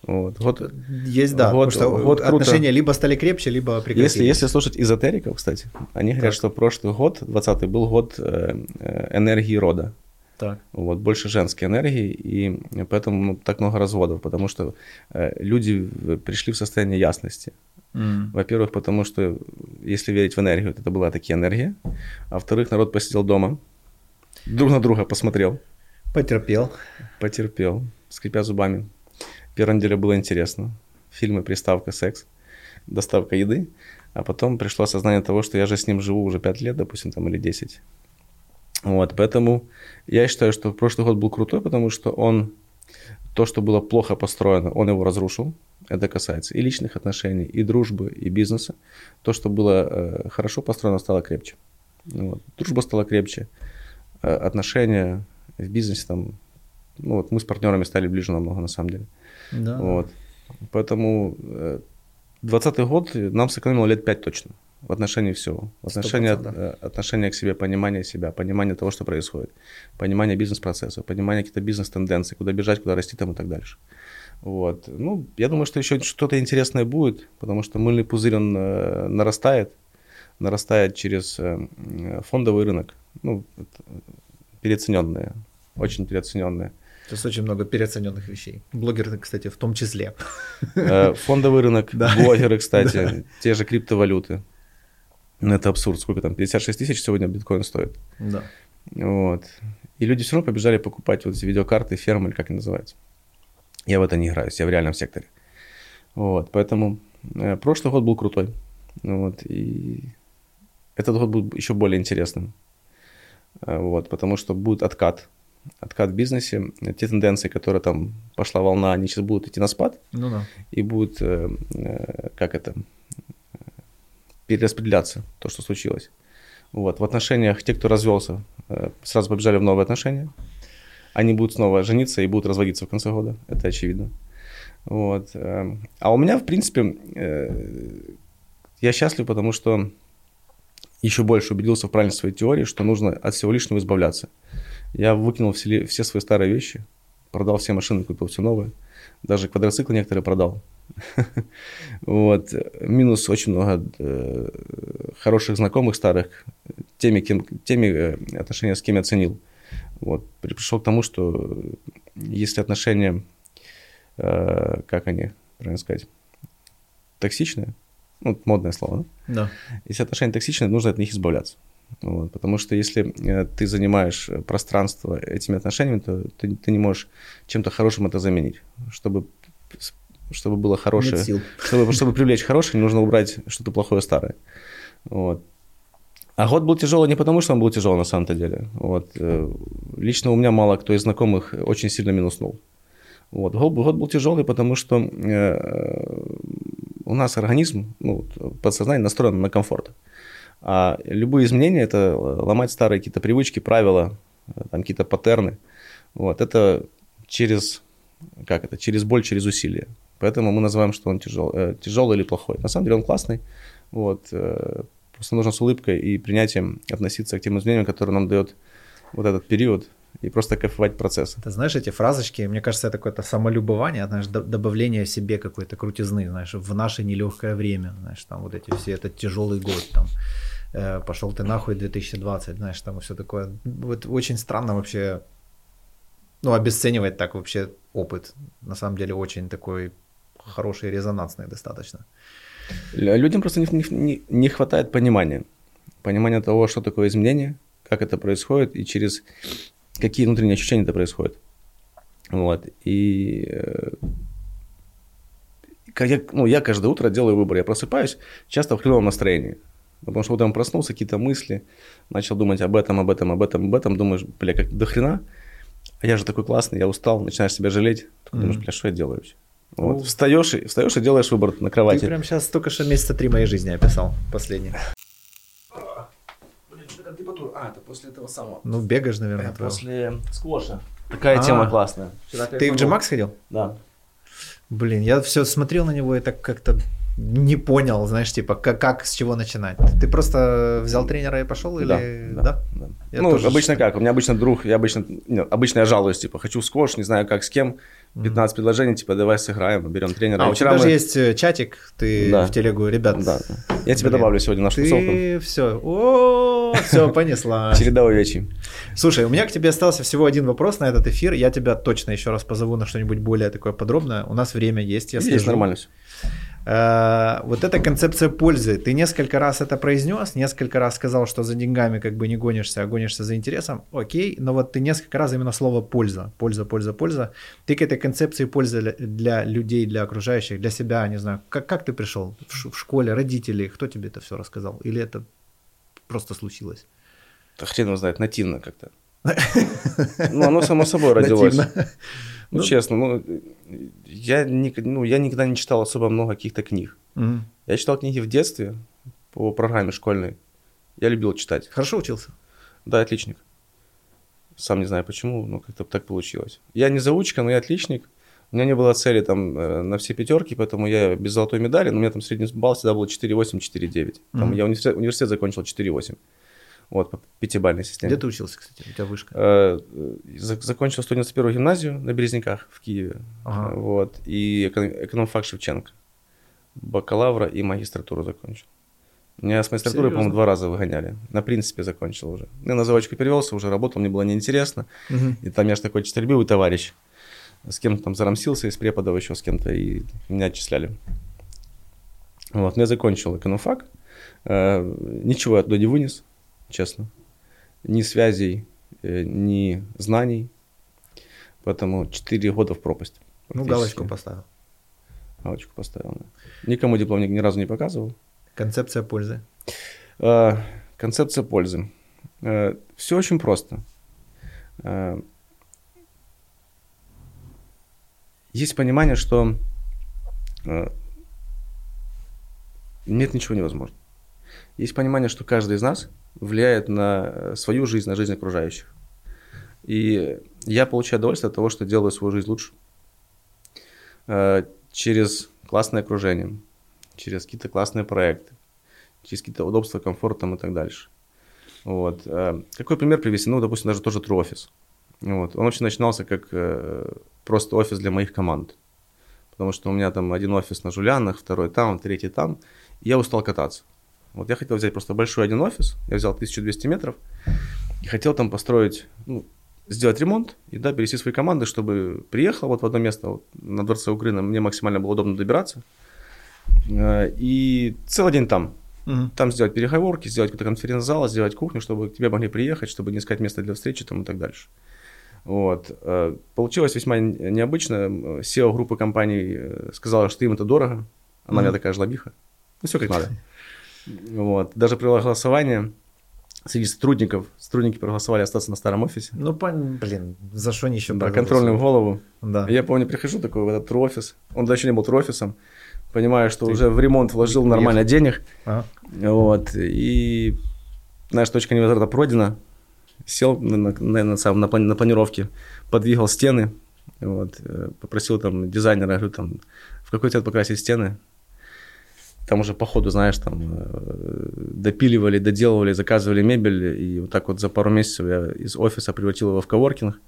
Вот. Вот. Есть, да, Вот- потому что вот круто. отношения либо стали крепче, либо прекратились. Если, если слушать эзотериков, кстати, они говорят, Так. что прошлый год, 20-й, был год э, э, энергии рода. Так. Вот, больше женской энергии, и поэтому ну, так много разводов, потому что э, люди пришли в состояние ясности. М. Во-первых, потому что, если верить в энергию, то это была такие энергия. А во-вторых, народ посидел дома, друг на друга посмотрел, Потерпел. потерпел, скрипя зубами. Первая неделя было интересно. Фильмы, приставка, секс, доставка еды. А потом пришло осознание того, что я же с ним живу уже 5 лет, допустим, там, или 10. Вот, поэтому я считаю, что прошлый год был крутой, потому что он, то, что было плохо построено, он его разрушил. Это касается и личных отношений, и дружбы, и бизнеса. То, что было э, хорошо построено, стало крепче. Вот. Дружба стала крепче, э, отношения в бизнесе там, ну вот мы с партнерами стали ближе намного на самом деле. Да. Вот. Поэтому э, 20 год нам сэкономил лет 5 точно. в отношении всего. В отношении, 100%, да. э, отношение к себе, понимание себя, понимание того, что происходит, понимание бизнес-процесса, понимание каких-то бизнес-тенденций, куда бежать, куда расти там и так дальше. Вот. Ну, я думаю, что еще что-то интересное будет, потому что мыльный пузырь, он э, нарастает, нарастает через э, фондовый рынок, ну, э, переоцененные, очень переоцененные. Есть очень много переоцененных вещей. Блогеры, кстати, в том числе. Э, Фондовый рынок, Да. блогеры, кстати, те же криптовалюты. Ну, это абсурд. Сколько там? 56 тысяч сегодня биткоин стоит. Да. Вот. И люди все равно побежали покупать вот эти видеокарты, фермы, или как они называются. Я в это не играюсь, я в реальном секторе. Вот, поэтому э, прошлый год был крутой. Вот, и этот год будет еще более интересным. Э, Вот, потому что будет откат. Откат в бизнесе. Те тенденции, которые там пошла волна, они сейчас будут идти на спад Ну да. и будет, э, э, как это, перераспределяться, то, что случилось. Вот. В отношениях те, кто развелся, э, сразу побежали в новые отношения. Они будут снова жениться и будут разводиться в конце года, это очевидно. Вот. А у меня, в принципе, я счастлив, потому что еще больше убедился в правильности своей теории, что нужно от всего лишнего избавляться. Я выкинул все, все свои старые вещи, продал все машины, купил все новое. Даже квадроциклы некоторые продал. Вот. Минус очень много э, хороших знакомых старых, теми, кем, теми э, отношения с кем я ценил. Вот. При- Пришел к тому, что если отношения, э, как они, правильно сказать, токсичные, ну, модное слово, да? Да. Если отношения токсичные, нужно от них избавляться. Вот, потому что если э, ты занимаешь э, пространство этими отношениями, то ты, ты не можешь чем-то хорошим это заменить. Чтобы, чтобы было хорошее, чтобы, чтобы привлечь хорошее, нужно убрать что-то плохое старое. Вот. А год был тяжелый не потому, что он был тяжелый на самом-то деле. Вот. э, Лично у меня мало кто из знакомых очень сильно минуснул. Вот. Год, год был тяжелый, потому что э, у нас организм, ну, подсознание настроено на комфорт. А любые изменения – это ломать старые какие-то привычки, правила, э, там какие-то паттерны. Вот. Это через, как это, через боль, через усилие. Поэтому мы называем, что он тяжел, э, тяжелый или плохой. На самом деле он классный. Вот. э, Просто нужно с улыбкой и принятием относиться к тем изменениям, которые нам дает вот этот период, и просто кайфовать процесс. Ты знаешь, эти фразочки, мне кажется, это какое-то самолюбование, знаешь, до- добавление себе какой-то крутизны, знаешь, в наше нелегкое время, знаешь, там вот эти все, этот тяжелый год, там, э, пошел ты нахуй 2020, знаешь, там все такое. Вот очень странно вообще, ну, обесценивать так вообще опыт. На самом деле очень такой хороший, резонансный достаточно. Людям просто не- не- не хватает понимания. Понимания того, что такое изменение, как это происходит и через какие внутренние ощущения это происходит. Вот. И э, я, ну, я каждое утро делаю выбор. Я просыпаюсь часто в хреновом настроении. Потому что утром проснулся, какие-то мысли, начал думать об этом, об этом, об этом, об этом. Думаешь, бля, как до хрена. А я же такой классный, я устал, начинаешь себя жалеть. Такой думаешь, бля, что я делаю вообще? Вот. Ну. Встаешь, и, встаешь и делаешь выбор на Ты кровати. прям сейчас только что месяца три моей жизни описал, последний. Температура? А, это после этого самого. Ну, бегаешь, наверное, Э, твоего. После сквоша. Такая А. тема классная. Ты в G-Max ходил? Да. Блин, я все смотрел на него и так как-то не понял, знаешь, типа, как, как с чего начинать. Ты просто взял тренера и пошел или... да, да, да. Я ну, тоже обычно что- как? У меня обычно друг, я обычно, нет, обычно я жалуюсь, типа, хочу в сквош, не знаю как, с кем, 15 предложений, типа, давай сыграем, берем тренера. А, И у тебя же мы- есть э, чатик, ты Да. в телегу, ребят. Да. Я тебе добавлю сегодня нашу тусовку. Ты все, о, все, понесла. Череда увечий. Слушай, у меня к тебе остался всего один вопрос на этот эфир. Я тебя точно еще раз позову на что-нибудь более такое подробное. У нас время есть, я слежу. нормально все. Э, Вот эта концепция пользы. Ты несколько раз это произнес, несколько раз сказал, что за деньгами как бы не гонишься, а гонишься за интересом. Окей, но вот ты несколько раз именно слово польза, польза, польза, польза. Ты к этой концепции пользы для- людей, для окружающих, для себя, не знаю, как, как ты пришел? В, в школе, родители, кто тебе это все рассказал? Или это просто случилось? Да хрен его знает, нативно как-то. Ну, оно само собой родилось. Ну, Ну. честно, ну, я, ник- ну, я никогда не читал особо много каких-то книг. Мгм. Я читал книги в детстве по программе школьной. Я любил читать. Хорошо учился? Да, отличник. Сам не знаю почему, но как-то так получилось. Я не заучка, но я отличник. У меня не было цели там э, на все пятерки, поэтому я без золотой медали, но у меня там средний балл всегда был 4,8-4,9. Там я университет, университет закончил 4,8. Вот, по пятибалльной системе. Где ты учился, кстати? У тебя вышка. Э, э, за- Закончил 191 гимназию на Березняках в Киеве. Ага. Вот. И эко- экономфак Шевченко. Бакалавра и магистратуру закончил. Меня с магистратуры, Серьезно? по-моему, два раза выгоняли. На принципе закончил уже. Я на заводчику перевелся, уже работал, мне было неинтересно. Мгм. И там я же такой честолюбивый товарищ. С кем-то там зарамсился из преподов еще с кем-то, и меня отчисляли. Вот, я закончил экономфак. Э, Ничего я оттуда не вынес, честно. Ни связей, э, ни знаний. Поэтому 4 года в пропасть. Ну, галочку поставил. Галочку поставил. да. Никому диплом ни, ни разу не показывал. Концепция пользы. Э, Концепция пользы. Все очень просто. Э, Есть понимание, что э, нет ничего невозможного. Есть понимание, что каждый из нас влияет на э, свою жизнь, на жизнь окружающих. И я получаю удовольствие от того, что делаю свою жизнь лучше. Э, Через классное окружение, через какие-то классные проекты, через какие-то удобства, комфорт там и так дальше. Вот. Э, Какой пример привести? Ну, допустим, даже тоже True Office. Вот. Он вообще начинался как просто офис для моих команд. Потому что у меня там один офис на Жулянах, второй там, третий там. И я устал кататься. Вот я хотел взять просто большой один офис. Я взял 1200 метров. И хотел там построить, ну, сделать ремонт и, да, перевести свои команды, чтобы приехал вот в одно место вот, на Дворце Украины. Мне максимально было удобно добираться. Э, И целый день там. Мгм. Там сделать переговорки, сделать какой-то конференц-зал, сделать кухню, чтобы к тебе могли приехать, чтобы не искать место для встречи там, и так дальше. Вот. Э, Получилось весьма необычно. SEO группы компаний э, сказала, что им это дорого. Она у меня такая жлобиха. Ну, все как надо. Вот. Даже провела голосование среди сотрудников. Сотрудники проголосовали остаться на старом офисе. Ну, пон- блин, за что они еще Да, контрольную в голову. Да. Я помню, прихожу такой в этот трофис. Он даже не был трофисом. Понимаю, что Ты уже в ремонт вложил уехал. нормально денег. Ага. Вот. И знаешь, точка невозврата пройдена. Сел на, на, на, на, самом- на, плани- на планировке, подвигал стены. Вот. э, Попросил там дизайнера, говорю, там, в какой цвет покрасить стены. Там уже по ходу, знаешь, там э, допиливали, доделывали, заказывали мебель. И вот так вот за пару месяцев я из офиса превратил его в коворкинг.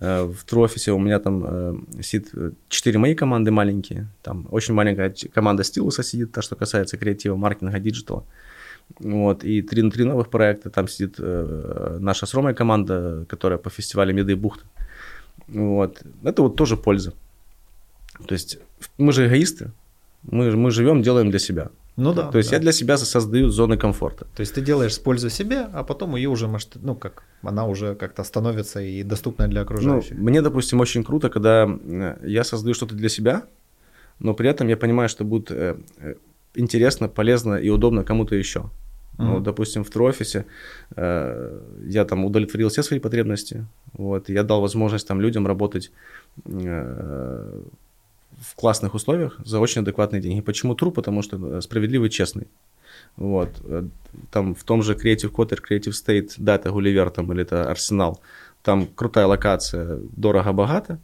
Э, В true офисе у меня там э, сидит четыре мои команды маленькие. Там очень маленькая команда стилуса сидит, то, что касается креатива, маркетинга, диджитала. Вот, и три на три новых проекта. Там сидит наша с Ромой команда, которая по фестивалю Меды и Бухты. Вот. Это вот тоже польза. То есть мы же эгоисты. Мы, мы живем, делаем для себя. Ну да. То есть да. я для себя создаю зоны комфорта. То есть ты делаешь с пользой себе, а потом ее уже, может, ну как, она уже как-то становится и доступна для Ну, окружающих. мне, допустим, очень круто, когда э, я создаю что-то для себя, но при этом я понимаю, что будет э, э, интересно, полезно и удобно кому-то еще. Ну, Мгм. допустим, в Трофисе э, я там удовлетворил все свои потребности, вот, я дал возможность там людям работать э, в классных условиях за очень адекватные деньги. Почему тру? Потому что э, справедливый, честный. Вот. э, Там в том же Creative Quarter, Creative State, да, это Гулливер там, или это Арсенал, там крутая локация, дорого-богато,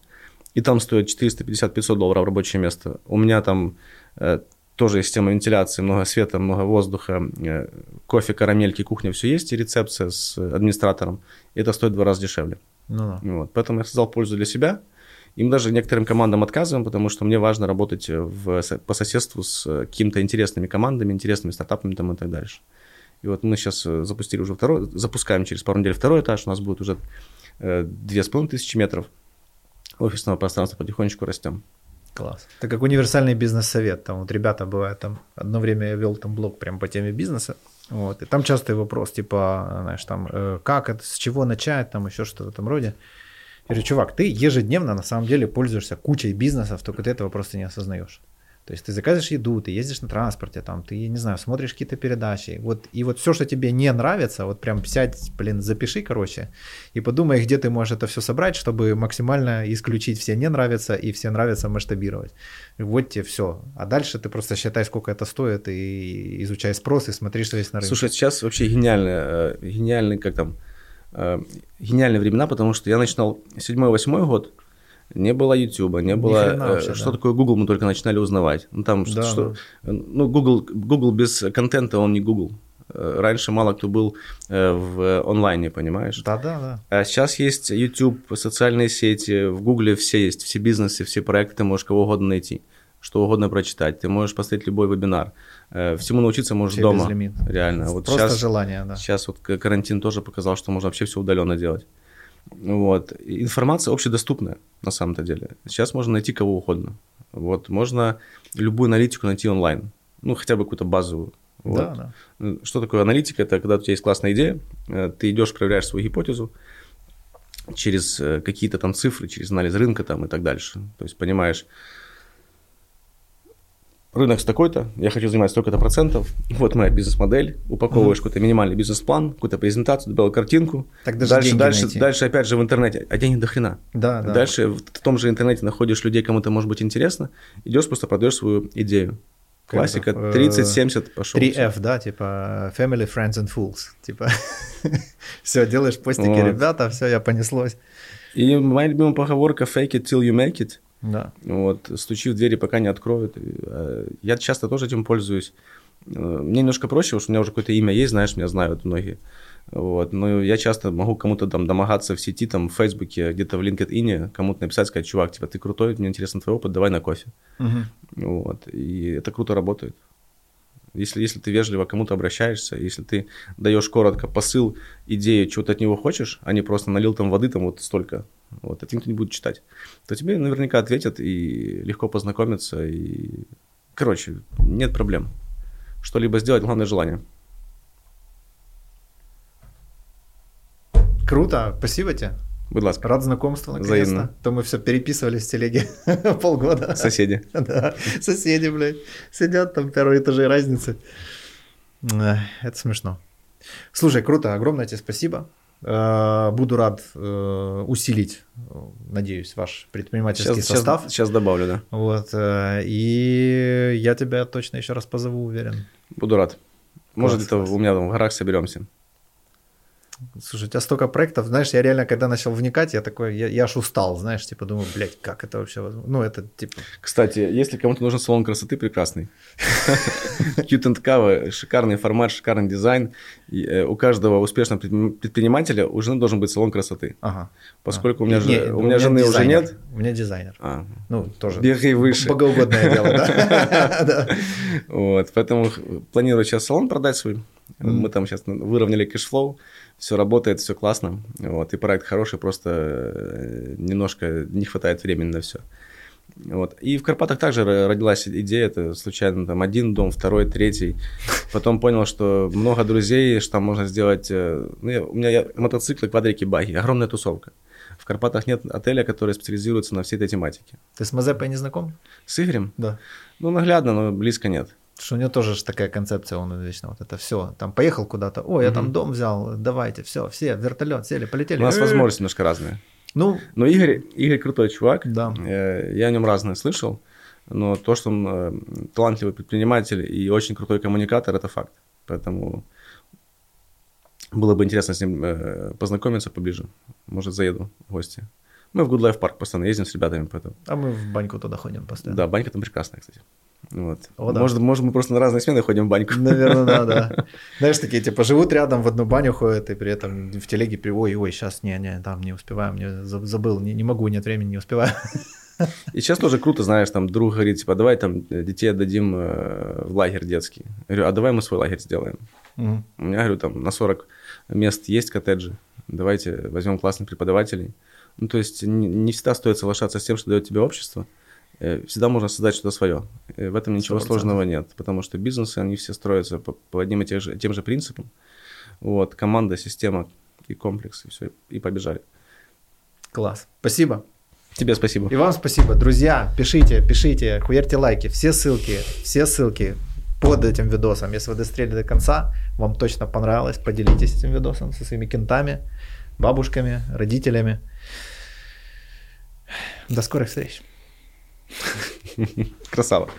и там стоит 450-500 долларов рабочее место. У меня там э, тоже есть система вентиляции, много света, много воздуха, э, кофе, карамельки, кухня, все есть, и рецепция с администратором. Это стоит в два раза дешевле. Ну да. Вот. Поэтому я создал пользу для себя. Им даже некоторым командам отказываем, потому что мне важно работать в, со- по соседству с э, какими-то интересными командами, интересными стартапами там и так дальше. И вот мы сейчас э, запустили уже второй, запускаем через пару недель второй этаж, у нас будет уже э, две с половиной тысячи метров офисного пространства, потихонечку растем. Класс. Это как универсальный бизнес-совет. Там вот ребята бывают там, одно время я вел там блог прям по теме бизнеса. Вот, и там частый вопрос, типа, знаешь, там, э, как это, с чего начать, там еще что-то в этом роде. Говорю, чувак, ты ежедневно на самом деле пользуешься кучей бизнесов, только ты этого просто не осознаешь. То есть ты заказываешь еду, ты ездишь на транспорте, там, ты, не знаю, смотришь какие-то передачи. Вот, и вот все, что тебе не нравится, вот прям сядь, блин, запиши, короче, и подумай, где ты можешь это все собрать, чтобы максимально исключить все не нравится и все нравится масштабировать. Вот тебе все. А дальше ты просто считай, сколько это стоит, и изучай спрос, и смотри, что есть на рынке. Слушай, сейчас вообще гениально, э, гениальный, как там, гениальные времена, потому что я начинал 7-8 год, Не было YouTube, не было... хрена э, вообще, что да. такое Google, мы только начинали узнавать. Ну, там Да, что... Ну, Google, Google без контента, он не Google. Э, Раньше мало кто был э, в онлайне, понимаешь? Да, да, да. А сейчас есть YouTube, социальные сети, в Гугле все есть, все бизнесы, все проекты, ты можешь кого угодно найти, что угодно прочитать, ты можешь посмотреть любой вебинар. Э, Всему научиться можешь Вообще дома. безлимит. Реально. Вот Просто сейчас, желание, да. сейчас вот карантин тоже показал, что можно вообще все удаленно делать. Вот. Информация общедоступная, на самом-то деле. Сейчас можно найти кого угодно. Вот. Можно любую аналитику найти онлайн. Ну, хотя бы какую-то базовую. Вот. Да, да. Что такое аналитика? Это когда у тебя есть классная идея, э, ты идешь, проверяешь свою гипотезу через э, какие-то там цифры, через анализ рынка там и так дальше. То есть понимаешь, рынок с такой-то, я хочу занимать столько-то процентов, вот моя бизнес-модель, упаковываешь какой-то минимальный бизнес-план, какую-то презентацию, добавил картинку. Так даже дальше, дальше, найти. дальше опять же в интернете, а денег до хрена. Да, да. Дальше в том же интернете находишь людей, кому это может быть интересно, идешь просто продаешь свою идею. Классика, это, э, 30-70 пошел. 3F, да, типа Family, Friends and Fools. Типа, все, делаешь постики, Вот. ребята, все, я понеслось. И моя любимая поговорка fake it till you make it. Да. Вот, стучи в двери, пока не откроют. Э, Я часто тоже этим пользуюсь. Э, Мне немножко проще, потому что у меня уже какое-то имя есть, знаешь, меня знают многие. Вот. Но я часто могу кому-то там домогаться в сети, там, в Фейсбуке, где-то в LinkedIn, кому-то написать, сказать, чувак, типа, ты крутой, мне интересен твой опыт, давай на кофе. Мгм. Вот. И это круто работает. Если, если ты вежливо к кому-то обращаешься, если ты даешь коротко посыл, идею, чего ты от него хочешь, а не просто налил там воды там вот столько, вот, это никто не будет читать, то тебе наверняка ответят и легко познакомиться. И... Короче, нет проблем. Что-либо сделать, главное желание. Круто, спасибо тебе. Будь ласка, Рад знакомству, наконец-то. Взаимно. То мы все переписывались в телеге полгода. соседи. Да, соседи, блядь, сидят там первые этажи разницы. Эх, Это смешно. Слушай, круто, огромное тебе спасибо. Э, Буду рад э, усилить, э, надеюсь, ваш предпринимательский Сейчас, состав. сейчас, сейчас добавлю, да. Вот, э, и я тебя точно еще раз позову, уверен. Буду рад. Может, Класс, класс. у меня там в горах соберемся. Слушай, у тебя столько проектов, знаешь, я реально, когда начал вникать, я такой, я, я аж устал, знаешь, типа думаю, блядь, как это вообще возможно? Ну, это типа, Кстати, если кому-то нужен салон красоты, прекрасный. Cute and Cover, шикарный формат, шикарный дизайн. Э, у каждого успешного предпри- предпринимателя у жены должен быть салон красоты. ага. Поскольку у А. меня, Не, же, у меня жены уже нет. У меня дизайнер. А, Ну, тоже. бери выше. Богоугодное дело, да. Вот, поэтому планирую сейчас салон продать свой. Мы там сейчас выровняли cash flow, все работает, все классно. Вот, и проект хороший, просто э, немножко не хватает времени на все. Вот. И в Карпатах также ро- родилась идея, это случайно там один дом, второй, третий. Потом понял, что много друзей, что там можно сделать. э, Ну, я- у меня я- мотоциклы, квадрики, баги, огромная тусовка. В Карпатах нет отеля, который специализируется на всей этой тематике. Ты с Мазепой не знаком? С Игорем? Да. Ну, наглядно, но близко нет. Потому что у него тоже ж такая концепция, он вечно вот это все, там поехал куда-то, о, я там Мгм. дом взял, давайте, все, все, вертолет сели, полетели. У нас Э, возможности немножко разные. Ну, Но Игорь, Игорь крутой чувак. Да. Э, Я о нем разное слышал. Но то, что он э, талантливый предприниматель и очень крутой коммуникатор, это факт. Поэтому было бы интересно с ним познакомиться поближе. Может, заеду в гости. Мы в Good Life Park постоянно ездим с ребятами, поэтому... а мы в баньку туда ходим постоянно. Да, банька там прекрасная, кстати. Вот. О, да. может, может, мы просто на разные смены ходим в баньку. Наверное, да, да. Знаешь, такие, типа, живут рядом, в одну баню ходят, и при этом в телеге, при- ой, ой, сейчас, не, не, там не успеваем, не, за- забыл, не, не могу, нет времени, не успеваю. И сейчас тоже круто, знаешь, там друг говорит, типа, давай там э, детей отдадим э, в лагерь детский. Я говорю, а давай мы свой лагерь сделаем. Мгм. У меня, говорю, там на 40 мест есть коттеджи. Давайте возьмем классных преподавателей. Ну, то есть не, не всегда стоит соглашаться с тем, что дает тебе общество. Э, Всегда можно создать что-то свое. Э, В этом ничего 100%. сложного нет, потому что бизнесы, они все строятся по, по одним и тем же, тем же принципам. Вот, команда, система и комплекс, и все, и побежали. Класс. Спасибо. Тебе спасибо. И вам спасибо. Друзья, пишите, пишите, хуярьте лайки. Все ссылки, все ссылки под этим видосом. Если вы дострели до конца, вам точно понравилось, поделитесь этим видосом со своими кентами, бабушками, родителями. До скорых встреч. Красава.